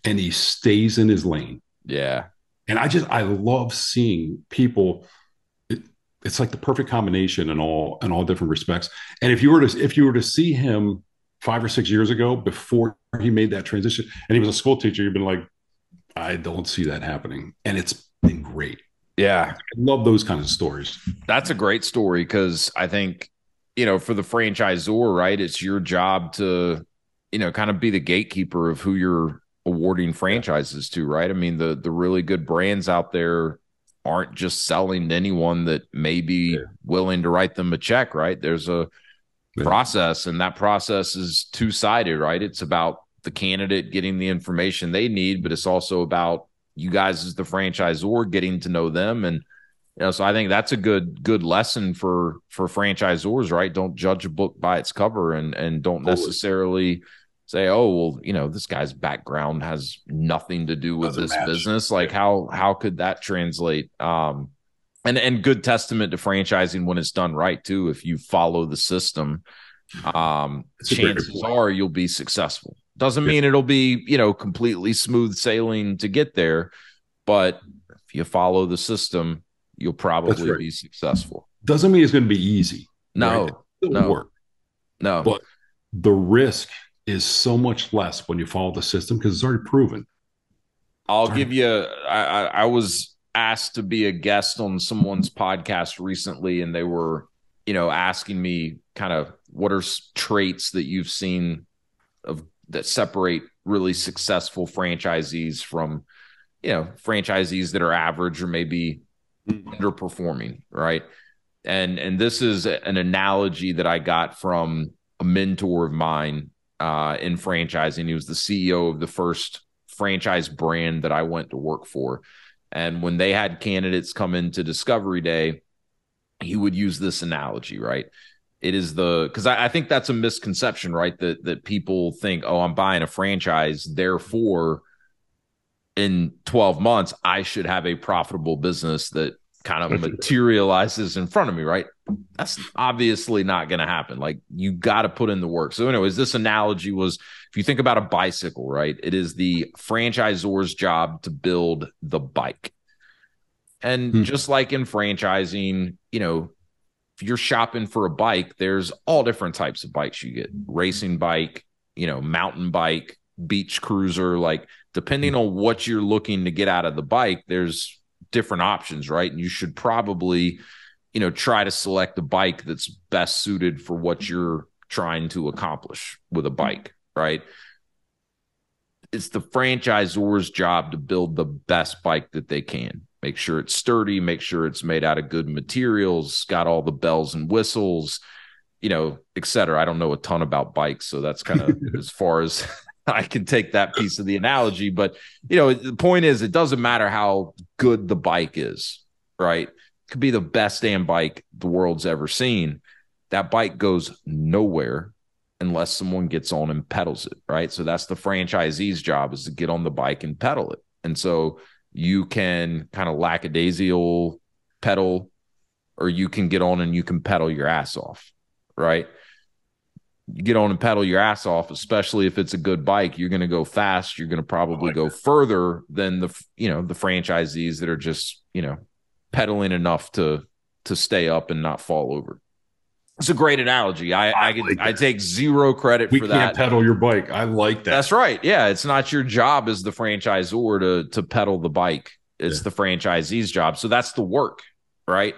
and he stays in his lane. Yeah. And I just I love seeing people it's like the perfect combination in all in all different respects. And if you were to if you were to see him five or six years ago before he made that transition, and he was a school teacher, you've been like, I don't see that happening, and it's been great. Yeah, I love those kinds of stories. That's a great story because I think you know for the franchisor, right? It's your job to you know kind of be the gatekeeper of who you're awarding franchises to, right? I mean the the really good brands out there aren't just selling to anyone that may be yeah. willing to write them a check, right? There's a yeah. process, and that process is two sided, right? It's about the candidate getting the information they need, but it's also about you guys as the franchisor getting to know them and you know so i think that's a good good lesson for for franchisors right don't judge a book by its cover and and don't necessarily say, oh, well, you know, this guy's background has nothing to do with Doesn't this match. business. Like how how could that translate? Um and and good testament to franchising when it's done right too. If you follow the system, um chances are you'll be successful. Doesn't mean it'll be, you know, completely smooth sailing to get there, but if you follow the system, you'll probably right. be successful. Doesn't mean it's going to be easy. No, right? no, work. no. But the risk is so much less when you follow the system because it's already proven. I'll give you. I, I was asked to be a guest on someone's podcast recently, and they were, you know, asking me kind of what are traits that you've seen of that separate really successful franchisees from, you know, franchisees that are average or maybe mm-hmm. underperforming, right? And and this is an analogy that I got from a mentor of mine uh, in franchising. He was the CEO of the first franchise brand that I went to work for. And when they had candidates come into Discovery Day, he would use this analogy, right? It is the because I, I, think that's a misconception, right? That that people think, oh, I'm buying a franchise, therefore, in 12 months, I should have a profitable business that kind of materializes in front of me, right? That's obviously not going to happen. Like you got to put in the work. So, anyways, this analogy was if you think about a bicycle, right? It is the franchisor's job to build the bike. And hmm. just like in franchising, you know, if you're shopping for a bike, there's all different types of bikes you get racing bike, you know, mountain bike, beach cruiser. Like, depending on what you're looking to get out of the bike, there's different options, right? And you should probably, you know, try to select a bike that's best suited for what you're trying to accomplish with a bike, right? It's the franchisor's job to build the best bike that they can. Make sure it's sturdy, make sure it's made out of good materials, got all the bells and whistles, you know, et cetera. I don't know a ton about bikes, so that's kind of as far as I can take that piece of the analogy. But you know, the point is, it doesn't matter how good the bike is, right? It could be the best damn bike the world's ever seen. That bike goes nowhere unless someone gets on and pedals it, right? So that's the franchisee's job is to get on the bike and pedal it. And so you can kind of lackadaisical pedal, or you can get on and you can pedal your ass off, right? you get on and pedal your ass off, especially if it's a good bike, you're going to go fast. You're going to probably like go that. further than the you know the franchisees that are just you know pedaling enough to to stay up and not fall over. It's a great analogy. I I, I, like I take zero credit we for that. pedal your bike. I like that. That's right. Yeah, it's not your job as the franchisor to to pedal the bike. It's yeah. the franchisee's job. So that's the work, right?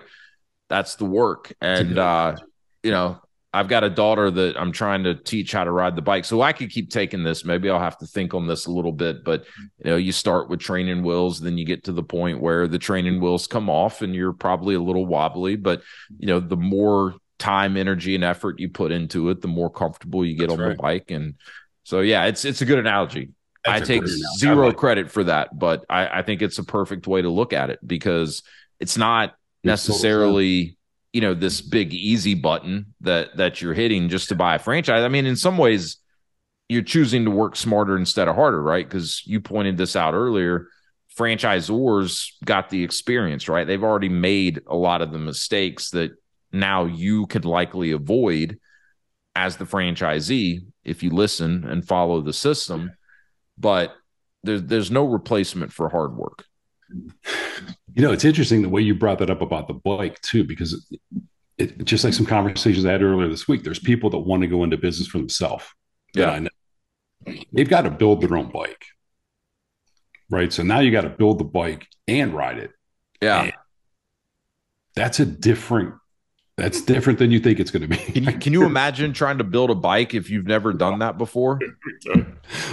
That's the work. And uh, you know, I've got a daughter that I'm trying to teach how to ride the bike. So I could keep taking this. Maybe I'll have to think on this a little bit, but you know, you start with training wheels, then you get to the point where the training wheels come off and you're probably a little wobbly, but you know, the more time, energy and effort you put into it, the more comfortable you get That's on right. the bike. And so yeah, it's it's a good analogy. That's I take zero like credit for that, but I, I think it's a perfect way to look at it because it's not necessarily you know this big easy button that that you're hitting just to buy a franchise. I mean in some ways you're choosing to work smarter instead of harder right? Because you pointed this out earlier. Franchisors got the experience right? They've already made a lot of the mistakes that now you could likely avoid as the franchisee if you listen and follow the system but there's there's no replacement for hard work you know, it's interesting the way you brought that up about the bike too, because it, it just like some conversations I had earlier this week. There's people that want to go into business for themselves. Yeah. They've got to build their own bike, right? So now you got to build the bike and ride it. Yeah, and that's a different. That's different than you think it's going to be. Can you, can you imagine trying to build a bike if you've never done that before?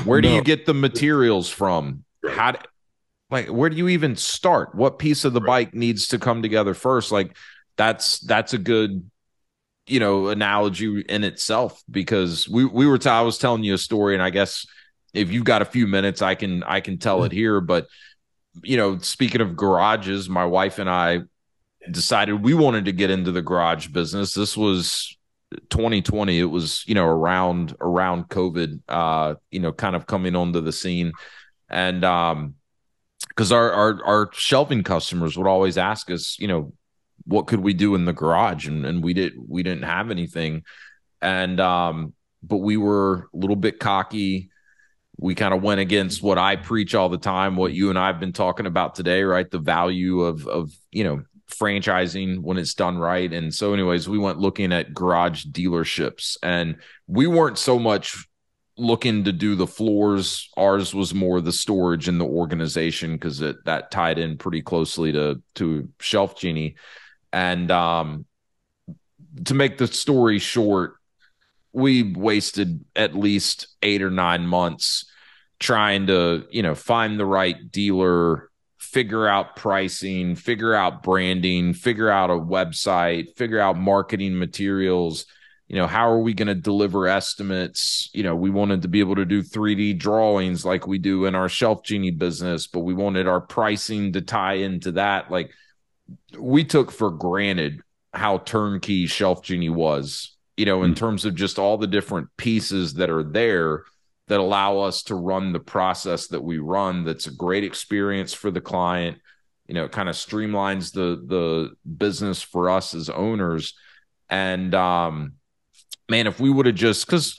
Where do no. you get the materials from? How? Do, like where do you even start what piece of the bike needs to come together first like that's that's a good you know analogy in itself because we we were t- I was telling you a story and I guess if you've got a few minutes I can I can tell it mm. here but you know speaking of garages my wife and I decided we wanted to get into the garage business. This was 2020 it was you know around around covid uh you know kind of coming onto the scene. And um because our, our our shelving customers would always ask us, you know, what could we do in the garage, and and we did we didn't have anything, and um, but we were a little bit cocky. We kind of went against what I preach all the time, what you and I have been talking about today, right? The value of of you know franchising when it's done right. And so, anyways, we went looking at garage dealerships, and we weren't so much looking to do the floors. Ours was more the storage and the organization because it that tied in pretty closely to to ShelfGenie. And um, to make the story short, we wasted at least eight or nine months trying to you know find the right dealer figure out pricing figure out branding figure out a website figure out marketing materials. You know how are we going to deliver estimates? You know we wanted to be able to do 3d drawings like we do in our ShelfGenie business but we wanted our pricing to tie into that. Like we took for granted how turnkey ShelfGenie was you know in mm-hmm. terms of just all the different pieces that are there that allow us to run the process that we run that's a great experience for the client You know, it kind of streamlines the the business for us as owners. And um, man, if we would have just because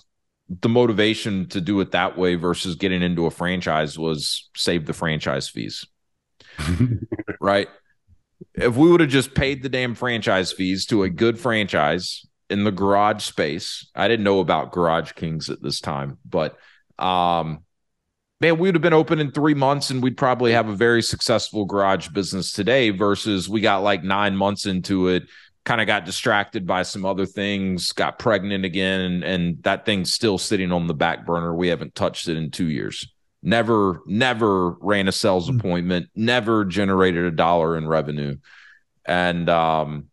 the motivation to do it that way versus getting into a franchise was save the franchise fees. right? If we would have just paid the damn franchise fees to a good franchise in the garage space, I didn't know about Garage Kings at this time, but um man, we would have been open in three months and we'd probably have a very successful garage business today versus we got like nine months into it kind of got distracted by some other things, got pregnant again, and, and that thing's still sitting on the back burner. We haven't touched it in two years. Never, never ran a sales mm-hmm. appointment, never generated a dollar in revenue. And um,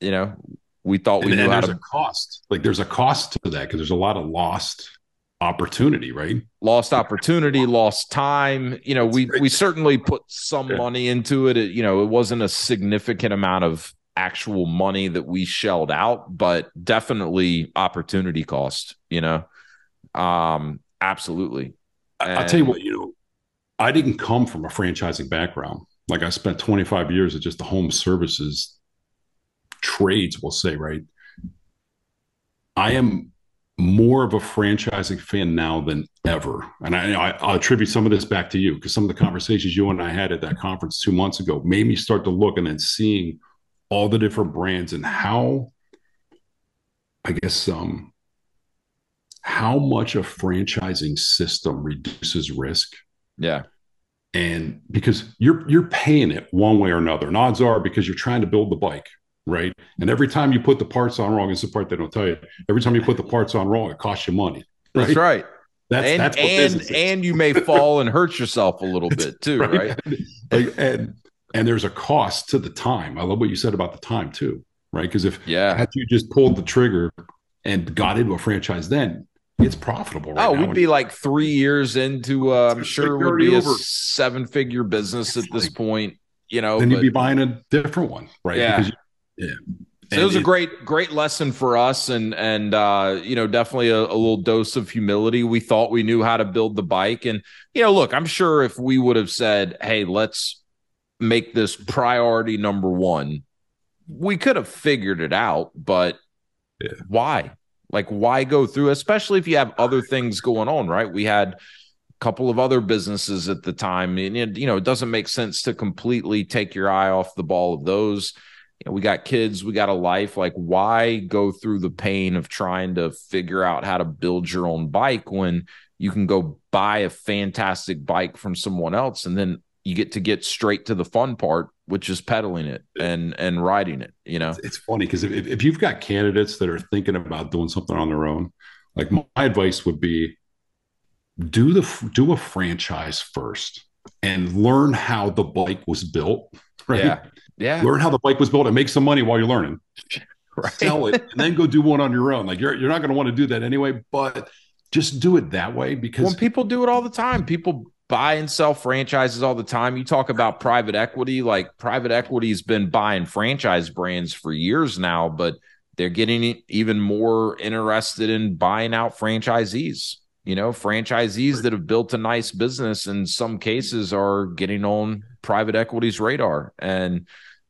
you know, we thought we and, knew and how to a cost. Like there's a cost to that because there's a lot of lost opportunity, right? Lost opportunity, lost time. You know, we we certainly put some yeah. money into it. it. You know, it wasn't a significant amount of actual money that we shelled out, but definitely opportunity cost, you know. Um, absolutely. And, I'll tell you what, you know, I didn't come from a franchising background. Like I spent 25 years at just the home services trades, we'll say, right? I am more of a franchising fan now than ever. And I, I, will attribute some of this back to you because some of the conversations you and I had at that conference two months ago made me start to look and then seeing all the different brands and how I guess um how much a franchising system reduces risk. Yeah. And because you're you're paying it one way or another. And odds are because you're trying to build the bike, right? And every time you put the parts on wrong, it's the part they don't tell you. Every time you put the parts on wrong, it costs you money. Right? That's right. That's and that's and and you may fall and hurt yourself a little bit too, right? right? and and there's a cost to the time. I love what you said about the time too, right? Because if yeah, had you just pulled the trigger and got into a franchise, then it's profitable. Right oh, now. we'd be like three years into. Uh, I'm sure would be over. a seven figure business at this point. You know, then but, you'd be buying a different one, right? Yeah, you, yeah. So it was a great, great lesson for us, and and uh, you know, definitely a, a, little dose of humility. We thought we knew how to build the bike, and you know, look, I'm sure if we would have said, "Hey, let's make this priority number one. We could have figured it out, but yeah. why? Like, why go through, especially if you have other things going on, right? We had a couple of other businesses at the time. And, it, you know, it doesn't make sense to completely take your eye off the ball of those. You know, we got kids, we got a life. Like, why go through the pain of trying to figure out how to build your own bike when you can go buy a fantastic bike from someone else and then you get to get straight to the fun part which is pedaling it and and riding it you know? It's, funny because if, if you've got candidates that are thinking about doing something on their own like my advice would be do the do a franchise first and learn how the bike was built right? Yeah yeah learn how the bike was built and make some money while you're learning right. sell it and then go do one on your own like you're, you're not going to want to do that anyway but just do it that way because when people do it all the time people buy and sell franchises all the time. You talk about private equity, like private equity's been buying franchise brands for years now, but they're getting even more interested in buying out franchisees. You know, franchisees that have built a nice business in some cases are getting on private equity's radar. And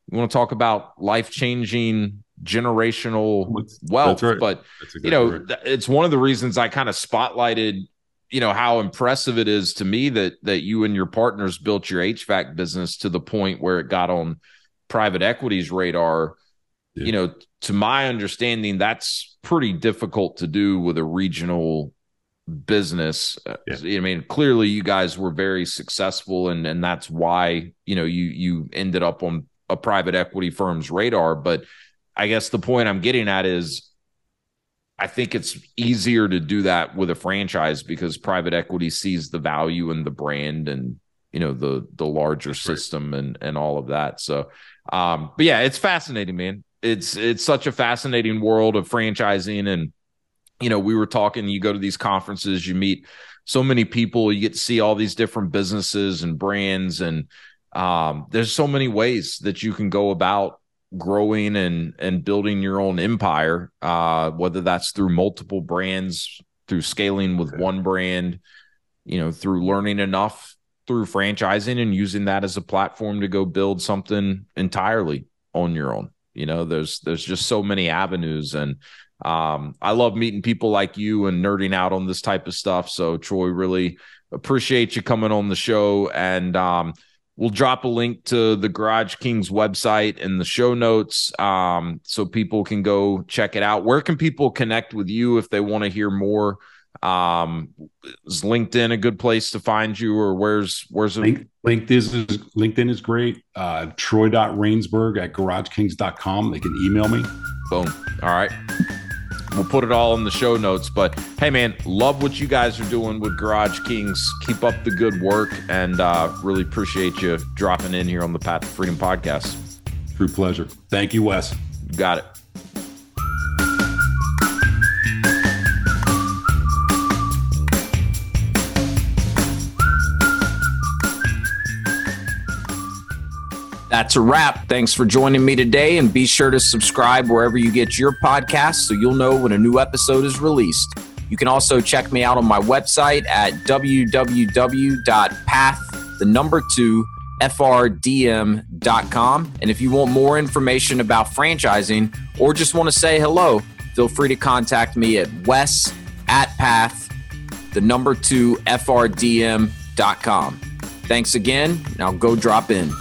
you want to talk about life changing generational wealth, right. but exactly you know, right. it's one of the reasons I kind of spotlighted you know how impressive it is to me that that you and your partners built your HVAC business to the point where it got on private equity's radar. Yeah. You know, to my understanding, that's pretty difficult to do with a regional business. Uh, yeah. I mean, clearly you guys were very successful and and that's why, you know, you you ended up on a private equity firm's radar, but I guess the point I'm getting at is I think it's easier to do that with a franchise because private equity sees the value in the brand and you know the the larger system and and all of that. So, um, but yeah, it's fascinating, man. It's it's such a fascinating world of franchising, and you know, we were talking. You go to these conferences, you meet so many people, you get to see all these different businesses and brands, and um, there's so many ways that you can go about growing and and building your own empire uh whether that's through multiple brands through scaling with one brand you know through learning enough through franchising and using that as a platform to go build something entirely on your own. You know, there's there's just so many avenues and um, I love meeting people like you and nerding out on this type of stuff. So Troy, really appreciate you coming on the show and um, we'll drop a link to the Garage Kings website in the show notes um, so people can go check it out. Where can people connect with you if they want to hear more? Um, is LinkedIn a good place to find you, or where's where's it? Link, LinkedIn is LinkedIn is great. Uh, Troy.Rainsberg at GarageKings.com. They can email me. Boom. All right. We'll put it all in the show notes. But hey, man, love what you guys are doing with Garage Kings. Keep up the good work and uh, really appreciate you dropping in here on the Path to Freedom podcast. True pleasure. Thank you, Wes. got it. That's a wrap. Thanks for joining me today, and be sure to subscribe wherever you get your podcasts so you'll know when a new episode is released. You can also check me out on my website at www.path, the number two, frdm.com. And if you want more information about franchising or just want to say hello, feel free to contact me at wes at path, the number two, frdm.com. Thanks again. Now go drop in.